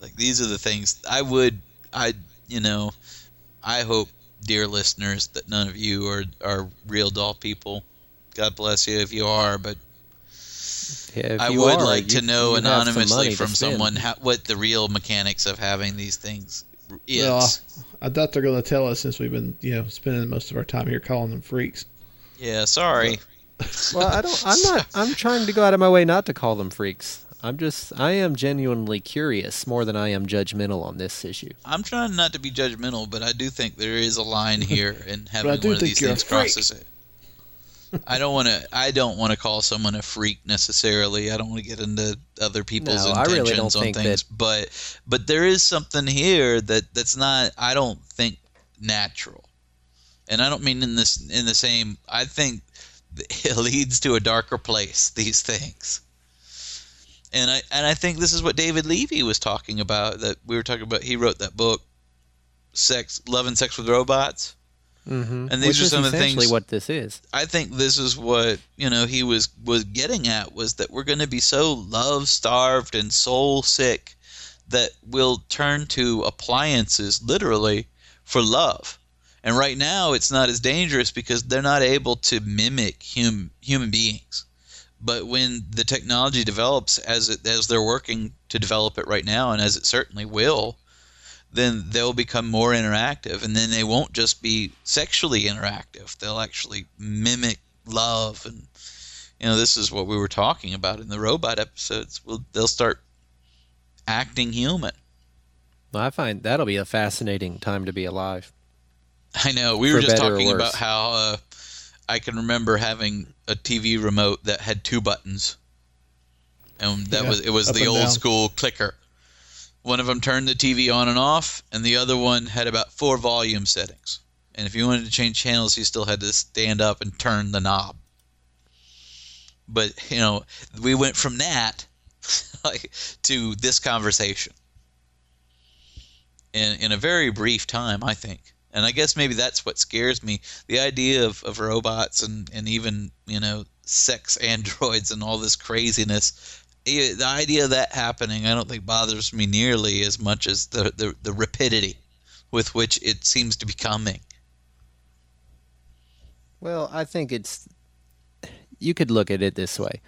Like these are the things I would I you know I hope dear listeners that none of you are are real doll people. God bless you if you are, but Yeah, I would are, like to know you some anonymously from someone how, what the real mechanics of having these things is. Well, I thought they're going to tell us since we've been, you know, spending most of our time here calling them freaks. yeah, sorry. Well, I don't. I'm not. I'm trying to go out of my way not to call them freaks. I'm just. I am genuinely curious more than I am judgmental on this issue. I'm trying not to be judgmental, but I do think there is a line here, and having one of these things crosses it. I don't want to. I don't want to call someone a freak necessarily. I don't want to get into other people's No, intentions really on things, but but there is something here that that's not. I don't think natural, and I don't mean in this in the same. I think it leads to a darker place. These things. And I and I think this is what David Levy was talking about. That we were talking about. He wrote that book, "Sex, Love and Sex with Robots." Mm-hmm. And these Which are some of the things- what this is. I think this is what you know he was was getting at was that we're going to be so love starved and soul sick that we'll turn to appliances literally for love. And right now it's not as dangerous because they're not able to mimic hum, human beings. But when the technology develops as it as they're working to develop it right now and as it certainly will, then they'll become more interactive. And then they won't just be sexually interactive. They'll actually mimic love. And you know this is what we were talking about in the robot episodes. Well, they'll start acting human. Well, I find that'll be a fascinating time to be alive. i know. We For were just talking about how uh, i can remember having a tv remote that had two buttons. And that Yeah, was it was the old down. school clicker. One of them turned the tv on and off and the other one had about four volume settings. And if you wanted to change channels you still had to stand up and turn the knob. But you know we went from that like to this conversation. In in a very brief time i think and i guess maybe that's what scares me the idea of, of robots and and even you know sex androids and all this craziness the idea of that happening i don't think bothers me nearly as much as the the, the rapidity with which it seems to be coming Well, I think it's. You could look at it this way.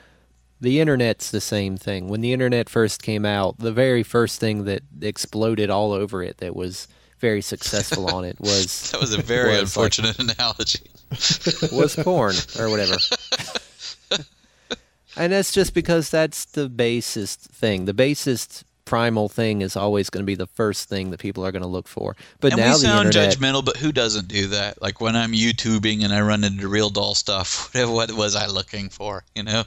The internet's the same thing. When the internet first came out, the very first thing that exploded all over it that was very successful on it was that was a very was, like, unfortunate analogy was porn or whatever. and that's just because that's the basest thing. The basest primal thing is always going to be the first thing that people are going to look for. But and now we the sound internet, judgmental, but who doesn't do that? Like when I'm YouTubing and I run into real doll stuff, what, what was I looking for? You know.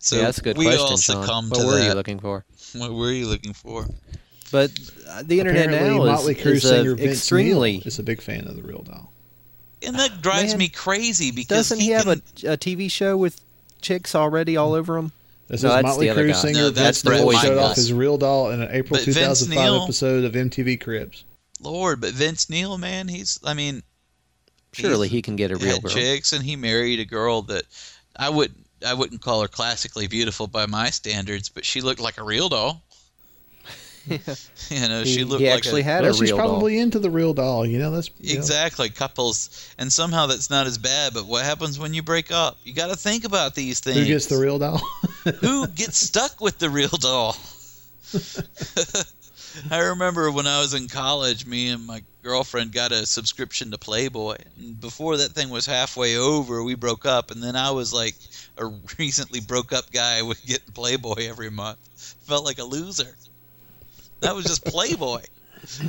So yeah, that's a good we question, all Sean. succumb What to were that. you looking for? What were you looking for? But uh, the internet Apparently, now is, Motley Crue is singer Vince extremely. Neil is a big fan of the real doll. And that drives Man, me crazy because Doesn't he, have a, a TV show with chicks already all over him? This no, is that's Motley Crue singer No, Vince that's Neil Brett showed off his real doll in an April But 2005 Neil- episode of MTV Cribs. Lord, but Vince Neil, man, he's I mean, Surely he can get a real had girl. chicks, and he married a girl that I would I wouldn't call her classically beautiful by my standards, but she looked like a real doll. you know, He- she looked he like actually a, had well, a she's real doll. probably into the real doll. You know, that's you know. Exactly, couples, and somehow that's not as bad. But what happens when you break up? You got to think about these things. Who gets the real doll? Who gets stuck with the real doll? I remember when I was in college, me and my girlfriend got a subscription to Playboy. And before that thing was halfway over, we broke up, and then I was like a recently broke up guy with getting Playboy every month. Felt like a loser. That was just Playboy.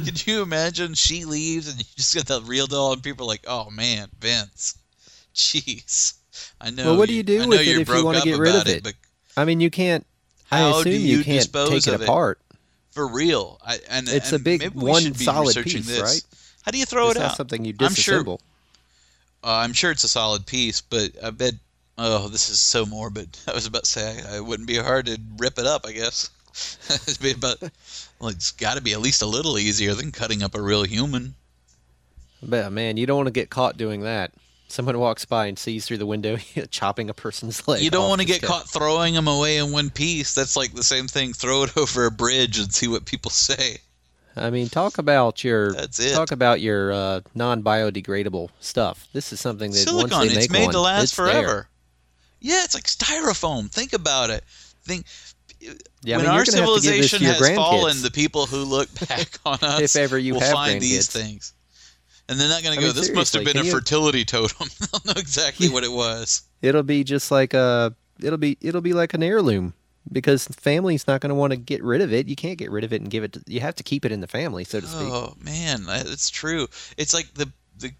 Could you imagine she leaves and you just get the real doll, and people are like, "Oh man, Vince, jeez." I know. well, what do you do I with it if you want to get rid of about it? but I mean, you can't. I How do assume you you can't dispose take it of it? apart. for real, I, and It's a big one solid piece, this. right? How do you throw It's it out? something you I'm sure. disassemble. Uh, I'm sure it's a solid piece, but I bet. Oh, this is so morbid. I was about to say I, it wouldn't be hard to rip it up. I guess about. Well, it's got to be at least a little easier than cutting up a real human. But man, you don't want to get caught doing that. Someone walks by and sees through the window chopping a person's leg. You don't want to get guy. caught throwing them away in one piece. That's like the same thing. Throw it over a bridge and see what people say. I mean, talk about your That's it. talk about your uh, non-biodegradable stuff. This is something that once Silicon. they make It's made one, to last it's there. forever. Yeah, it's like styrofoam. Think about it. Think Yeah, I when mean, our you're gonna have to give this civilization has fallen, the people who look back on us If ever you will find these things. And they're not going to go, mean, this must have been a can you- fertility totem. They'll know exactly what it was. It'll be just like a it'll be it'll be like an heirloom because family's not going to want to get rid of it. You can't get rid of it and give it. To, you have to keep it in the family, so to speak. Oh, man, that- it's true. It's like the, the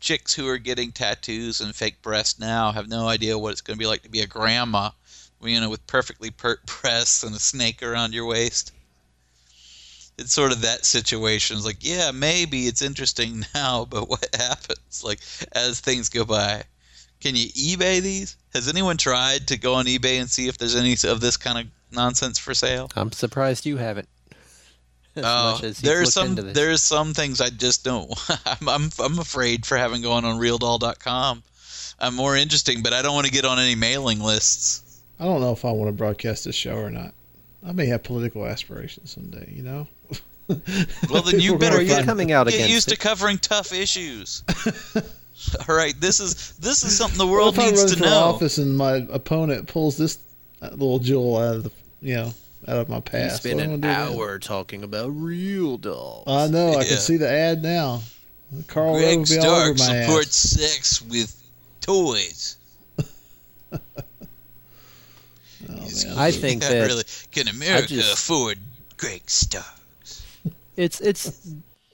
chicks who are getting tattoos and fake breasts now have no idea what it's going to be like to be a grandma, you know, with perfectly pert breasts and a snake around your waist. It's sort of that situation. It's like, yeah, maybe it's interesting now, but what happens like as things go by? Can you eBay these? Has anyone tried to go on eBay and see if there's any of this kind of nonsense for sale? I'm surprised you haven't. Oh, you've there's some there's some things I just don't. I'm I'm I'm afraid for having gone on RealDoll.com. I'm more interesting, but I don't want to get on any mailing lists. I don't know if I want to broadcast this show or not. I may have political aspirations someday, you know. Well, then you better get, coming out get used it. to covering tough issues. All right, this is this is something the What world if I needs run to know. office and my opponent pulls this uh, little jewel out of the, you know, out of my You past? spend What an do then? hour talking about real dolls. I know. I can see the ad now. Karl Rove Greg will be all over Stark my ass. sex with toys. Oh. I think Yeah, that really, can America just- afford Greg Stark? it's it's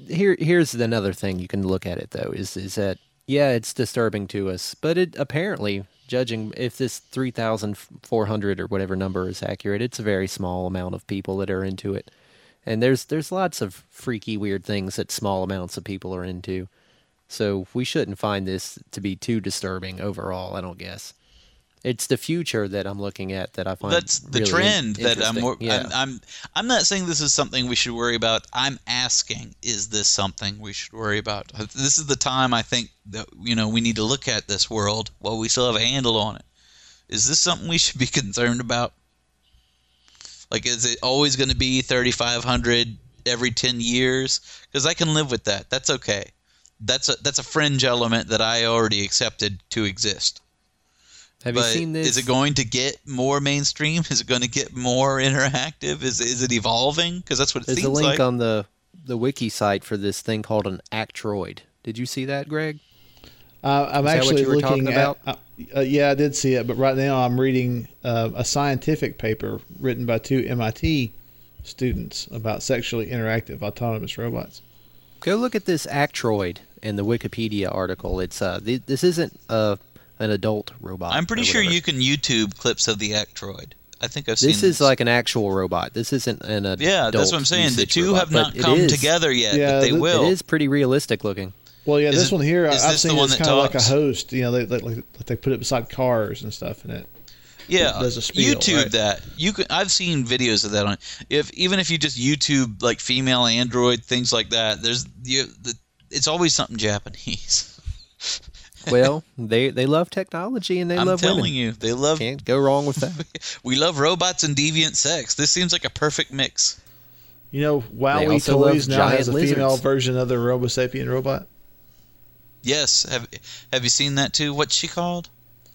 here here's another thing you can look at it though is is that yeah it's disturbing to us but it apparently judging if this 3400 or whatever number is accurate it's a very small amount of people that are into it and there's there's lots of freaky weird things that small amounts of people are into so we shouldn't find this to be too disturbing overall i don't guess it's the future that i'm looking at that i find That's the really trend that I'm, yeah. I'm. I'm. I'm not saying this is something we should worry about. I'm asking, is this something we should worry about? Uh, this is the time I think that you know we need to look at this world while we still have a handle on it. Is this something we should be concerned about? Like, is it always going to be 3,500 every 10 years? Because I can live with that. That's okay. That's a that's a fringe element that I already accepted to exist. Have you But seen this Is it going to get more mainstream? Is it going to get more interactive? Is is it evolving? Because that's what it seems like. There's a link like. on the the wiki site for this thing called an Actroid. Did you see that, Greg? Uh, I'm Is that what actually you were looking talking at. about? Uh, uh, yeah, I did see it, but right now I'm reading uh, a scientific paper written by two MIT students about sexually interactive autonomous robots. Go look at this Actroid in the Wikipedia article. It's uh, th- this isn't uh, an adult robot. I'm pretty sure you can YouTube clips of the Actroid. I think I've seen This is like an actual robot. This isn't an adult. Yeah, that's what I'm saying. The two robot, have not come together yet, Yeah, but they th- will. It is pretty realistic looking. Well, yeah, Is this it- one here, I- is I've seen it's kind of like a host. You know, they, they, like, they put it beside cars and stuff in it. Yeah, There's a spiel, YouTube right? that. You can. I've seen videos of that on. If even if you just YouTube like female android things like that, there's you. The, it's always something Japanese. Well, they they love technology and they I'm love telling women. you, they love. Can't go wrong with that. We love robots and deviant sex. This seems like a perfect mix. You know, They WowWee Toys now has a lizards. female version of the RoboSapien robot. Yes. Have Have you seen that too? What's she called?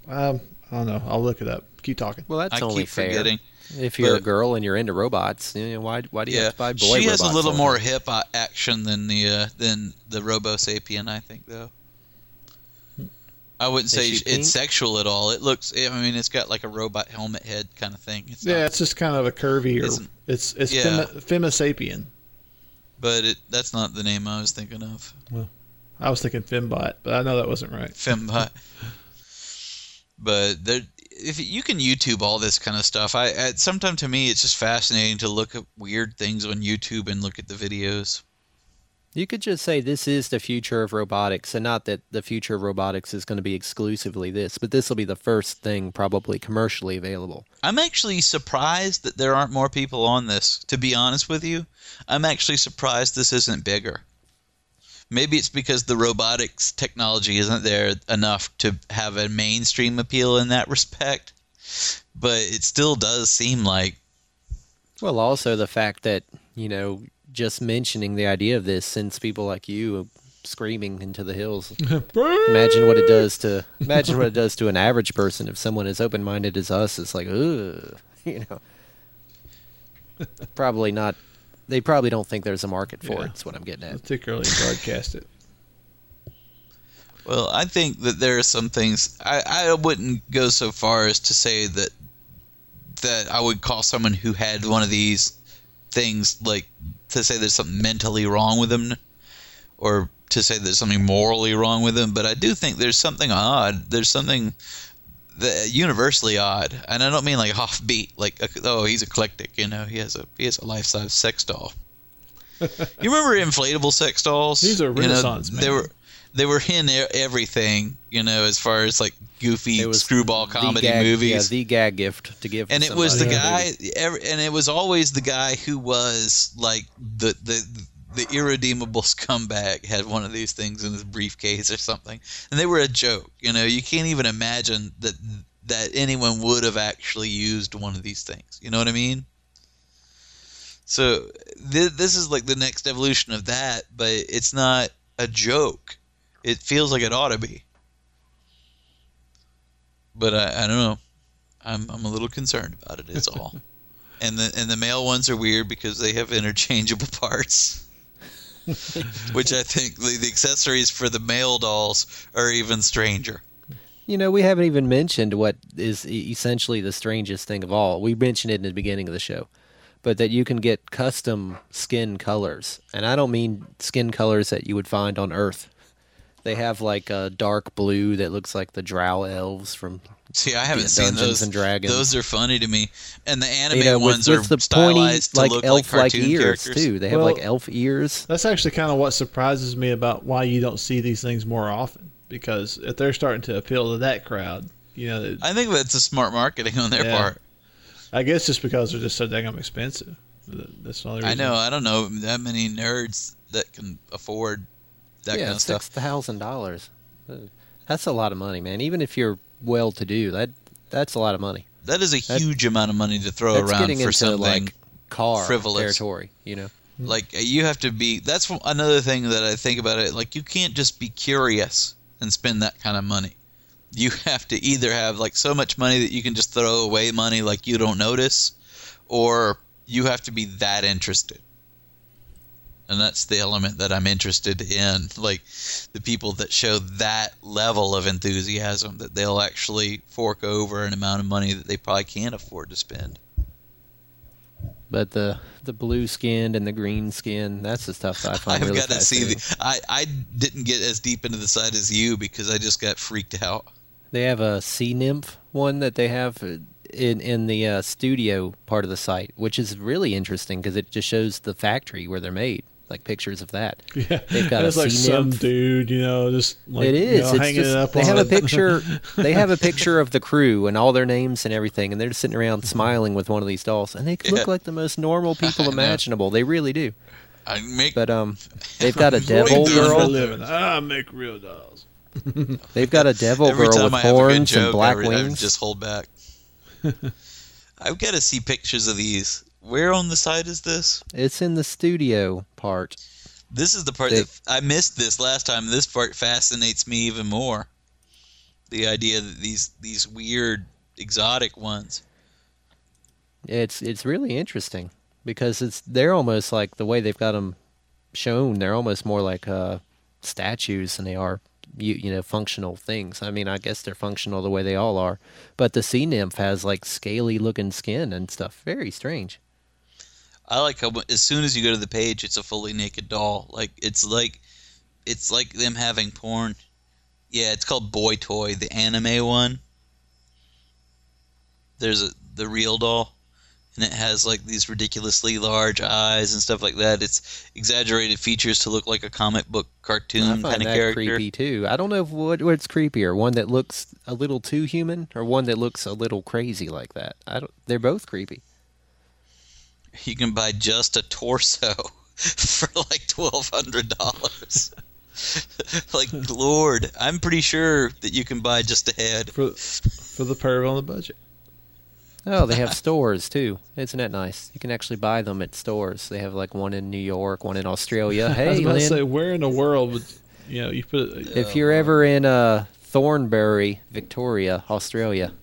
Um, I don't know. I'll look it up. Keep talking. Well, that's I only keep fair. forgetting. If you're a girl and you're into robots, you know, why why do you Yeah, have to buy boy she has a little more hip uh, action than the uh, than the Robo Sapien, I think, though. I wouldn't say it's pink? sexual at all. It looks, I mean, it's got like a robot helmet head kind of thing. It's Yeah, not, it's just kind of a curvy or it's it's Yeah. Fema, Femisapien. but it that's not the name I was thinking of. Well, I was thinking Fembot, but I know that wasn't right. Fembot. but there, if you can YouTube all this kind of stuff, I, I sometimes to me it's just fascinating to look at weird things on YouTube and look at the videos. You could just say this is the future of robotics, and not that the future of robotics is going to be exclusively this, but this will be the first thing probably commercially available. I'm actually surprised that there aren't more people on this. To be honest with you, I'm actually surprised this isn't bigger. Maybe it's because the robotics technology isn't there enough to have a mainstream appeal in that respect. But it still does seem like Well, also the fact that, you know, just mentioning the idea of this sends people like you screaming into the hills. imagine what it does to imagine what it does to an average person if someone as open-minded as us is like, ugh, you know. probably not. They probably don't think there's a market for Yeah. it. That's what I'm getting at. Particularly broadcast it. Well, I think that there are some things I, I wouldn't go so far as to say that that I would call someone who had one of these things like to say there's something mentally wrong with him or to say there's something morally wrong with him, but I do think there's something odd. There's something that universally odd, and I don't mean like offbeat, like uh, oh he's eclectic, you know, he has a he has a life size sex doll. you remember inflatable sex dolls? He's a You know, Renaissance They man. were they were in everything, you know, as far as like goofy screwball comedy gag- movies. Yeah, the gag gift to give. and to it was the somebody. guy, every, and it was always the guy who was like the the the irredeemable scumbag had one of these things in his briefcase or something, and they were a joke. You know, you can't even imagine that that anyone would have actually used one of these things. You know what I mean? So th- this is like the next evolution of that, but it's not a joke. It feels like it ought to be. But I, I don't know. I'm I'm a little concerned about it. it. Is all. and the and the male ones are weird because they have interchangeable parts. Which I think the, the accessories for the male dolls are even stranger. You know, we haven't even mentioned what is e- essentially the strangest thing of all. We mentioned it in the beginning of the show, but that you can get custom skin colors, and I don't mean skin colors that you would find on Earth. They have like a dark blue that looks like the Drow elves from See, I haven't Yeah, seen Dungeons those. and Dragons. Those are funny to me, and the anime you know, with, ones with are the pointy, stylized to like look like elf-like cartoon ears characters. too. They have Well- like elf ears. That's actually kind of what surprises me about why you don't see these things more often. Because if they're starting to appeal to that crowd, you know, it- I think that's a smart marketing on their Yeah. part. I guess just because they're just so dang expensive. That's the only I know. I don't know that many nerds that can afford that yeah, kind of six stuff. thousand dollars. That's a lot of money, man. Even if you're well to do, that that's a lot of money. That is a That- huge amount of money to throw around for into something like car frivolous. territory, you know. Like uh, you have to be. That's another thing that I think about it. Like you can't just be curious and spend that kind of money. You have to either have like so much money that you can just throw away money like you don't notice, or you have to be that interested. And that's the element that I'm interested in. Like the people that show that level of enthusiasm that they'll actually fork over an amount of money that they probably can't afford to spend. But the the blue skinned and the green skin, that's the stuff that I find I've really got to see the. I I didn't get as deep into the site as you because I just got freaked out. They have a sea nymph one that they have in in the uh, studio part of the site, which is really interesting because it just shows the factory where they're made, like pictures of that. Yeah, They've got a it's like some nymph. dude, you know, just like it you know, it's hanging just, it up. they on have a picture. they have a picture of the crew and all their names and everything, and they're just sitting around smiling with one of these dolls, and they Yeah. look like the most normal people imaginable. They really do. I make. But um, they've got a devil you doing for a girl. living? I make real dolls. They've got a devil Every girl with I have a good horns and black I, I wings. just hold back. I've got to see pictures of these. Where on the site is this? It's in the studio part. This is the part They- that I missed this last time. This part fascinates me even more. the idea that these these weird exotic ones. It's it's really interesting because it's they're almost like the way they've got them shown. They're almost more like uh, statues than they are you, you know functional things. I mean, I guess they're functional the way they all are, but the sea nymph has like scaly looking skin and stuff. Very strange. I like how as soon as you go to the page, it's a fully naked doll. Like it's like it's like them having porn. Yeah, it's called Boy Toy, the anime one. There's a the real doll, and it has like these ridiculously large eyes and stuff like that. It's exaggerated features to look like a comic book cartoon kind of that character. creepy too. I don't know if what what's creepier, one that looks a little too human or one that looks a little crazy like that. I don't. They're both creepy. You can buy just a torso for like twelve hundred dollars. like Lord, I'm pretty sure that you can buy just a head. For for the perv on the budget. Oh, they have stores too. Isn't that nice? You can actually buy them at stores. They have like one in New York, one in Australia. Hey, I was Hey, about to say, where in the world would you know you put? if you're ever in uh, Thornbury, Victoria, Australia,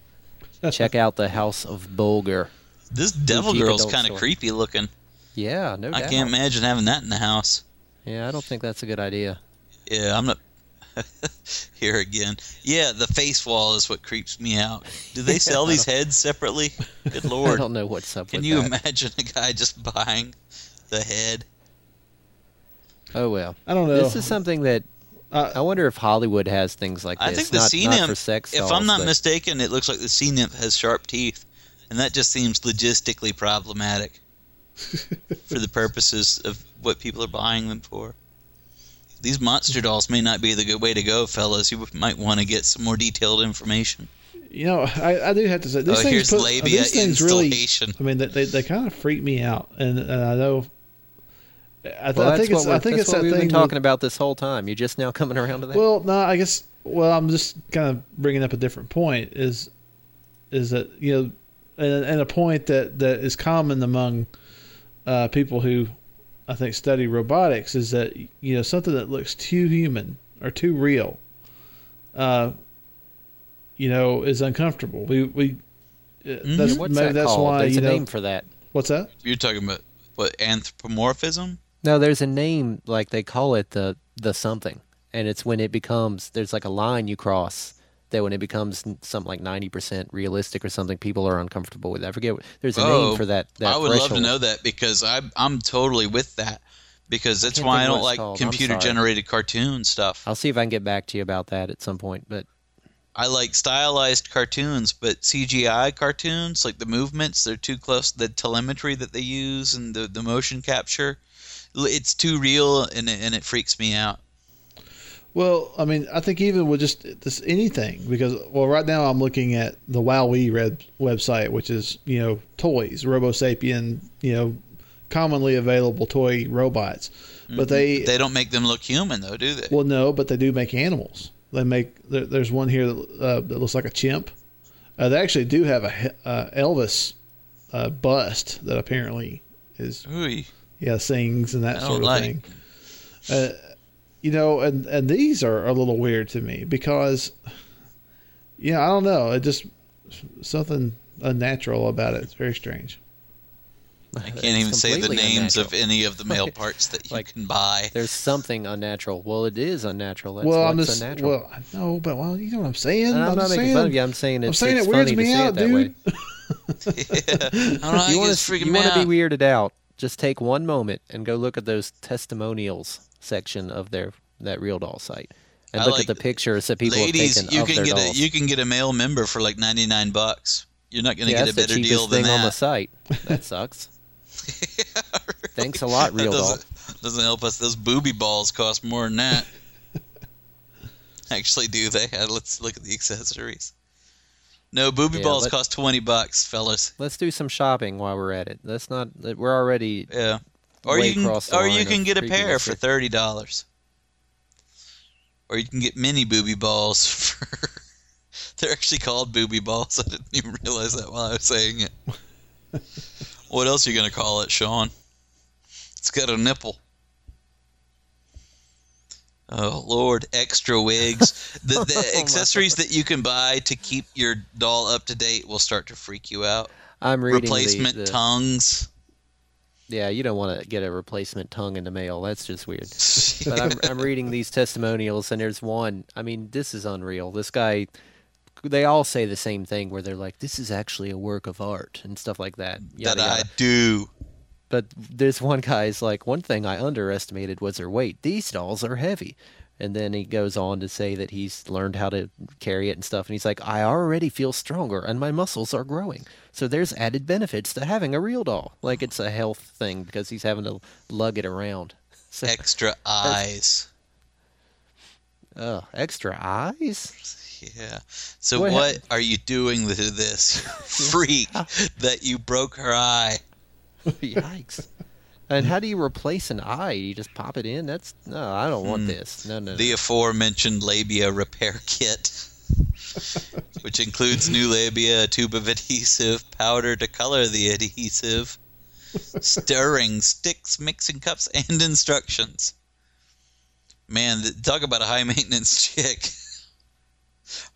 check out the House of Bulger. This devil Boutique girl's kind of creepy looking. Yeah, no I doubt. can't imagine having that in the house. Yeah, I don't think that's a good idea. Yeah, I'm not. Here again. Yeah, the face wall is what creeps me out. Do they sell these heads separately? Good lord. I don't know what's up Can with you that. imagine a guy just buying the head? Oh well. I don't know. This is something that I wonder if Hollywood has things like this. I think the not, sea not nymph, for if I'm not but- mistaken, it looks like the sea nymph has sharp teeth, and that just seems logistically problematic for the purposes of what people are buying them for. These monster dolls may not be the good way to go, fellas. You might want to get some more detailed information. You know, I, I do have to say these Oh, things here's put, labia these things really. installation. I mean, they they, they kind of freak me out, and, and I know. I, th- Well, I think it's what, I we're- think that's it's what that we've thing. been with- talking about this whole time. You're just now coming around to that. Well, no, I guess. Well, I'm just kind of bringing up a different point. Is is that you know, and, and a point that that is common among uh, people who I think study robotics is that you know something that looks too human or too real, uh, you know, is uncomfortable. We we. uh, That's, What's maybe that that's called? why There's you a know, name for that. What's that? You're talking about what anthropomorphism? No, there's a name like they call it the the something, and it's when it becomes there's like a line you cross that when it becomes something like ninety percent realistic or something, people are uncomfortable with. I forget. What, there's a oh, name for that. that I would love to know that because I I'm totally with that because that's can't why I don't like called. Computer generated cartoon stuff. I'll see if I can get back to you about that at some point. But I like stylized cartoons, but CGI cartoons, like the movements, they're too close. The telemetry that they use and the, the motion capture, it's too real and it, and it freaks me out. Well, I mean, I think even with just this anything, because well, right now I'm looking at the WowWee Red website, which is you know toys, Robosapien, you know, commonly available toy robots, but they they don't make them look human though, do they? well no, but they do make animals. They make there, there's one here that, uh, that looks like a chimp. Uh, they actually do have a uh, Elvis uh, bust that apparently is Ooh, yeah sings and that sort of like. thing. You know, and and these are a little weird to me because, yeah, I don't know, it just something unnatural about it. It's very strange. I can't even say the completely names of any of the male parts that you can buy. there's something unnatural. Well, it is unnatural. That's well, I'm just unnatural. well, I know, but well, you know what I'm saying. And I'm not just making saying, fun of you. I'm saying it's, I'm saying it's it weirds funny me to see out, it that dude. way. I don't know, you think want it's to freaking you want to be weirded out? Just take one moment and go look at those testimonials section of their that real doll site, and I look like- at the pictures that people Ladies, have taken you of can their get dolls. a you can get a male member for like ninety nine bucks. You're not going to yeah, get a better deal than thing on the site. That sucks. Thanks a lot, That real doll. doesn't, doesn't help us. Those booby balls cost more than that. Actually, do they? Let's look at the accessories. No, booby Yeah, balls cost twenty bucks, fellas. Let's do some shopping while we're at it. Let's not. We're already. Yeah. Or you can, the or you can get a pair for thirty dollars. Or you can get mini booby balls for. They're actually called booby balls. I didn't even realize that while I was saying it. what else are you gonna call it, Sean? It's got a nipple. Oh Lord, extra wigs. The, the Oh, accessories that you can buy to keep your doll up to date will start to freak you out. I'm reading the- Replacement the- tongues. Yeah, you don't want to get a replacement tongue in the mail. That's just weird. but I'm, I'm reading these testimonials, and there's one. I mean, this is unreal. This guy, they all say the same thing, where they're like, "This is actually a work of art" and stuff like that. That I yada. do. But there's one guy's like, one thing I underestimated was her weight. These dolls are heavy. And then he goes on to say that he's learned how to carry it and stuff. And he's like, I already feel stronger and my muscles are growing. So there's added benefits to having a real doll. Like it's a health thing because he's having to lug it around. So, Extra eyes. oh, extra eyes? Yeah. So What what, are you doing to this freak that you broke her eye? Yikes. And how do you replace an eye? You just pop it in? That's no, I don't want hmm. this. No, no, no. The aforementioned labia repair kit, which includes new labia, a tube of adhesive, powder to color the adhesive, stirring sticks, mixing cups, and instructions. Man, talk about a high maintenance chick.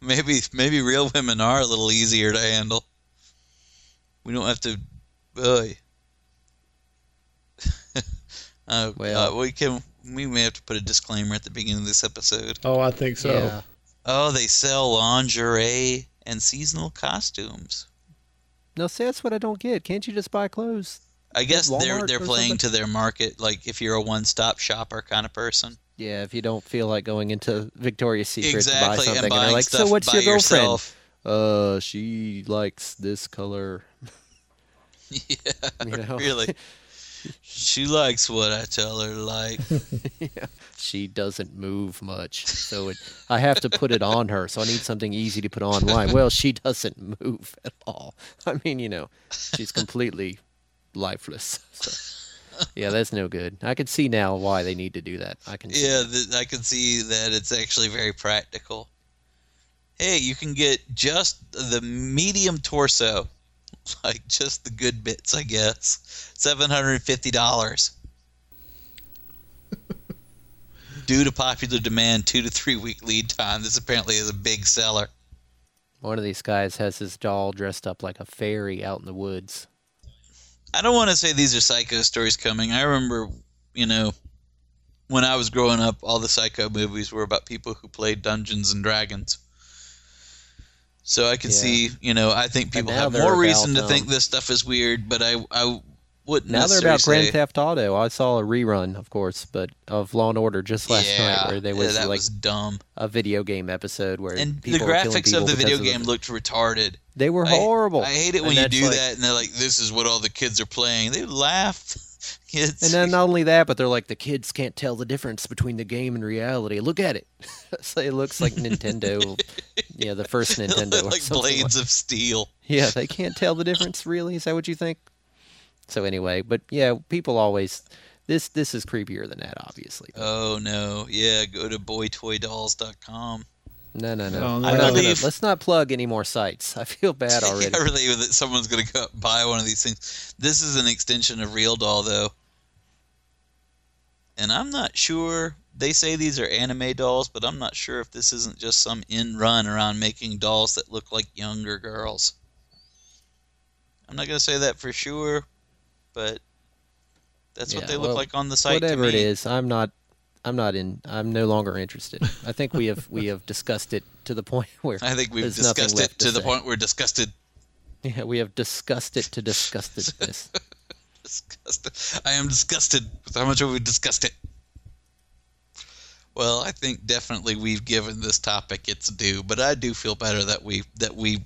maybe maybe real women are a little easier to handle. We don't have to. Oy. Oh, Well- uh, we can. We may have to put a disclaimer at the beginning of this episode. Oh, I think so. Yeah. Oh, they sell lingerie and seasonal costumes. No, see, that's what I don't get. Can't you just buy clothes? I guess they're they're playing something? to their market. Like if you're a one-stop shopper kind of person. Yeah, if you don't feel like going into Victoria's Secret to buy Exactly, and something, and, buying they're like, "So what's by your girlfriend?" yourself. Uh, she likes this color. Yeah, You know? really. She likes what I tell her to like. yeah. She doesn't move much, so it, I have to put it on her. So I need something easy to put on. Why? Well, she doesn't move at all. I mean, you know, she's completely lifeless. So, yeah, that's no good. I can see now why they need to do that. I can. Yeah, th- I can see that it's actually very practical. Hey, you can get just the medium torso, like just the good bits, I guess. Seven hundred and fifty dollars. Due to popular demand, two to three week lead time. This apparently is a big seller. One of these guys has his doll dressed up like a fairy out in the woods. I don't want to say these are psycho stories coming. I remember, you know, when I was growing up, all the psycho movies were about people who played Dungeons and Dragons. So I can Yeah. see, you know, I think people have more reason to think this stuff is weird, but I I wouldn't Now they're about Grand Theft Auto. I saw a rerun, of course, but of Law and Order just last Yeah, night, where there yeah, was that like was dumb. a video game episode where And the graphics of the video game looked retarded. They were horrible. I, hate it And when you do like- that and they're like, "This is what all the kids are playing." They laugh. Kids. And then not only that, but they're like the kids can't tell the difference between the game and reality. Look at it. so it looks like Nintendo. yeah, the first Nintendo. like blades of steel. Yeah, they can't tell the difference. Really, is that what you think? So anyway, but yeah, people always this this is creepier than that, obviously. Oh no! Yeah, go to boytoydolls.com. No, no, no. Oh, We're I believe- let's not plug any more sites. I feel bad already. I really that someone's gonna go buy one of these things. This is an extension of Real Doll though, and I'm not sure. They say these are anime dolls, but I'm not sure if this isn't just some in run around making dolls that look like younger girls. I'm not gonna say that for sure, but that's what Yeah, they look well, like on the site. Whatever to it is, I'm not. I'm not in. I'm no longer interested. I think we have we have discussed it to the point where I think we've discussed it left to the point we're disgusted. Yeah, we have discussed it to disgustedness. disgusted. I am disgusted with how much we've discussed it. Well, I think definitely we've given this topic its due, but I do feel better that we that we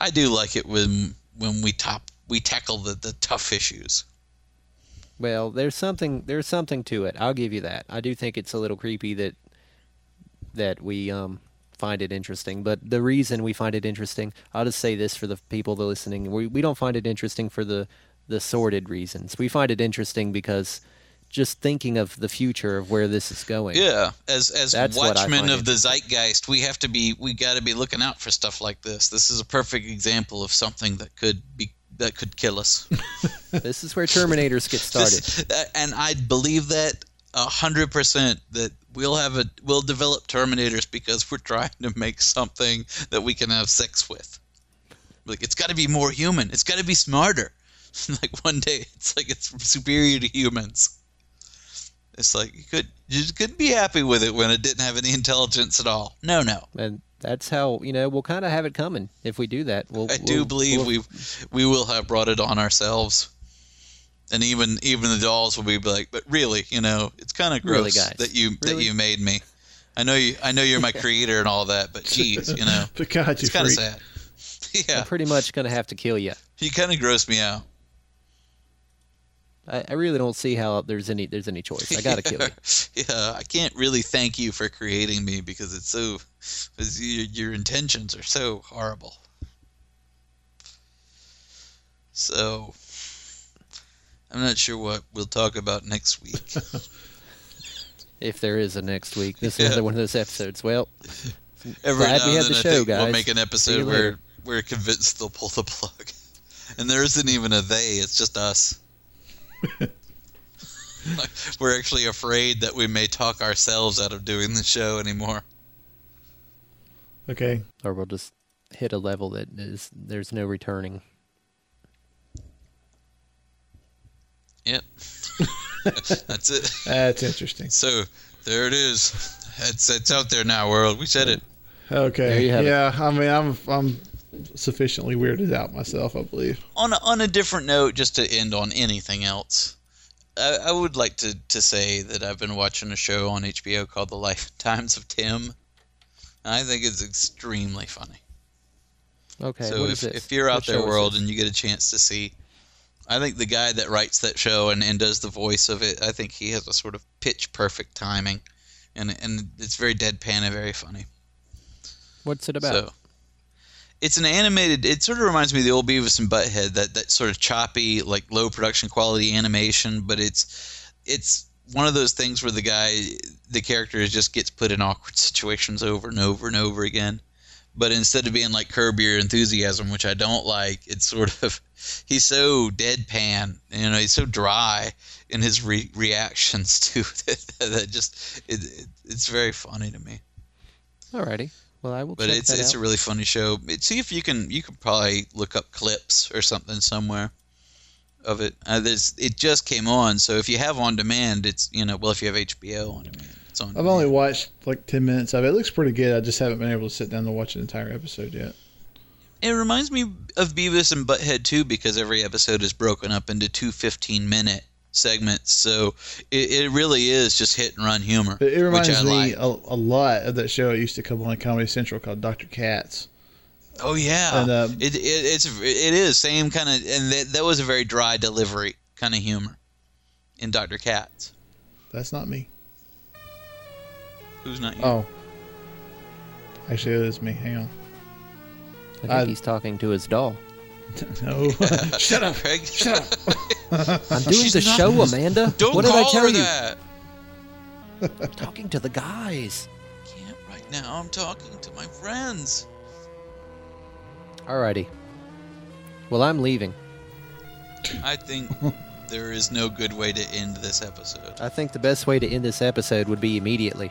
I do like it when when we top we tackle the, the tough issues. Well, there's something there's something to it. I'll give you that. I do think it's a little creepy that that we um find it interesting. But the reason we find it interesting, I'll just say this for the people that are listening. We we don't find it interesting for the the sordid reasons. We find it interesting because just thinking of the future of where this is going. Yeah, as as That's watchmen of the zeitgeist, we have to be we got to be looking out for stuff like this. This is a perfect example of something that could be that could kill us. This is where Terminators get started. This- uh, and I believe that a hundred percent that We'll have a we'll develop Terminators because we're trying to make something that we can have sex with. Like it's got to be more human. It's got to be smarter. like one day, it's like it's superior to humans. It's like you could you just couldn't be happy with it when it didn't have any intelligence at all. No, no. And that's how you know we'll kind of have it coming if we do that. We'll, I do we'll- believe we'll- we we will have brought it on ourselves. And even even the dolls will be like, but really, you know, it's kind of gross Really, guys? that you that you made me. I know you I know you're my creator and all that, but geez, you know, But God, it's kind of sad. Yeah, I'm pretty much gonna have to kill you. you kind of gross me out. I, I really don't see how there's any there's any choice. I gotta kill you. yeah, I can't really thank you for creating me because it's so, because your, your intentions are so horrible. So, I'm not sure what we'll talk about next week. If there is a next week, this is another one of those episodes. Well, Every glad now we had then the I show, think guys. we'll make an episode where later. we're convinced they'll pull the plug, and there isn't even a they; it's just us. Like, we're actually afraid that we may talk ourselves out of doing the show anymore. Okay. or we'll just hit a level that is there's no returning. Yep. That's it. That's interesting. So there it is. It's it's out there now, world. We said it. Okay. There you have it. yeah, I mean, I'm I'm sufficiently weirded out myself, I believe. On a, on a different note, just to end on anything else, I, I would like to, to say that I've been watching a show on HBO called The Life and Times of Tim. And I think it's extremely funny. Okay. so what if, is this? if you're out What there, world, and you get a chance to see, I think the guy that writes that show and, and does the voice of it, I think he has a sort of pitch perfect timing, and and it's very deadpan and very funny. what's it about? So it's an animated. It sort of reminds me of the old Beavis and Butthead, that that sort of choppy, like low production quality animation. But it's it's one of those things where the guy, the character, just gets put in awkward situations over and over and over again. But instead of being like Curb Your Enthusiasm, which I don't like, it's sort of he's so deadpan. You know, he's so dry in his re- reactions to that just it, it, it's very funny to me Alrighty. Well, I will. but check it's that it's out. a really funny show. It, see if you can you can probably look up clips or something somewhere of it. Uh, there's it just came on, so if you have on demand, it's you know well if you have HBO on demand, it's on. I've only watched like ten minutes of it. It looks pretty good. I just haven't been able to sit down to watch an entire episode yet. It reminds me of Beavis and Butthead too because every episode is broken up into two 15 minute segments, so it, it really is just hit and run humor, But it reminds which I me like. a, a lot of that show that used to come on Comedy Central called Doctor Katz. Oh yeah, And, uh, it, it it's it is same kind of, and that, that was a very dry delivery kind of humor in Doctor Katz. That's not me. Who's not you? Oh, actually, it is me. Hang on. I think I- he's talking to his doll. No, shut up. Craig. Shut up. I'm doing She's the not- show, Amanda. Don't what did call I tell her you? that. I'm talking to the guys. Can't right now. I'm talking to my friends. Alrighty. Well, I'm leaving. I think there is no good way to end this episode. I think the best way to end this episode would be immediately.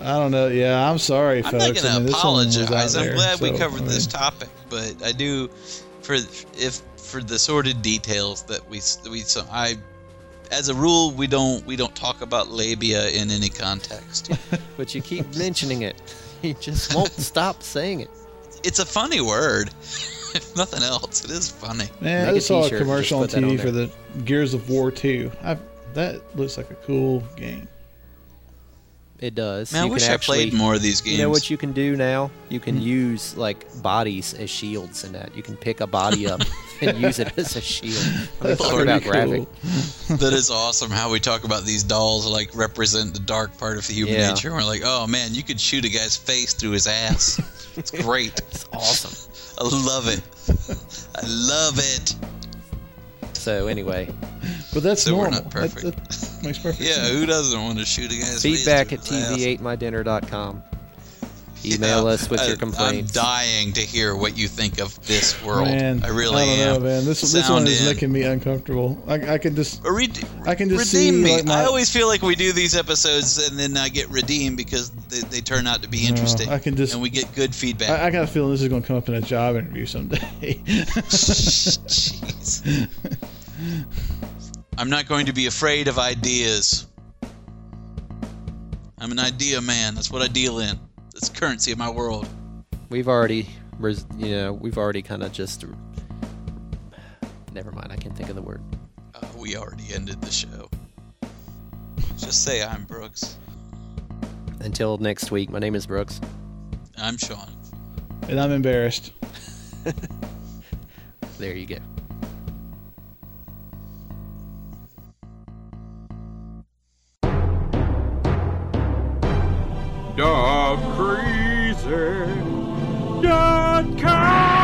I don't know. Yeah, I'm sorry, I'm folks. not going mean, to this one was out apologize. I'm there, glad we so, covered I this topic, but I do for if for the sordid details that we we so I as a rule we don't we don't talk about labia in any context. But you keep mentioning it. You just won't stop saying it. it's a funny word. if nothing else, it is funny. Man, I Make a just saw a t-shirt, commercial on just put that on TV for the Gears of War 2. I, that looks like a cool game. It does. Man, I You wish can I actually, played more of these games. You know what you can do now? You can hmm? use like bodies as shields and that. You can pick a body up and use it as a shield. I mean, That's talk about cool. graphic. that is awesome how we talk about these dolls like represent the dark part of the human Yeah. nature. We're like, oh man, you could shoot a guy's face through his ass. It's great. It's awesome. I love it. I love it. So anyway, But that's So we're normal. not perfect. that makes perfect Yeah, sense. who doesn't want to shoot a guy's feedback at face through his ass? tvatemydinner.com. Email Yeah, us with I- your complaints. I'm dying to hear what you think of this world. Man, I really I don't am. know, man. This this one is in. making me uncomfortable. I, I can just red- I can just redeem see me. like my I always feel like we do these episodes and then I get redeemed because they, they turn out to be interesting. I can just- and we get good feedback. I, I got a feeling this is going to come up in a job interview someday. Jeez. I'm not going to be afraid of ideas. I'm an idea man. That's what I deal in. That's the currency of my world. We've already, res- you know, we've already kind of just. Never mind. I can't think of the word. Uh, we already ended the show. Just say I'm Brooks. Until next week. My name is Brooks. I'm Sean. and I'm embarrassed. There you go. Dog com.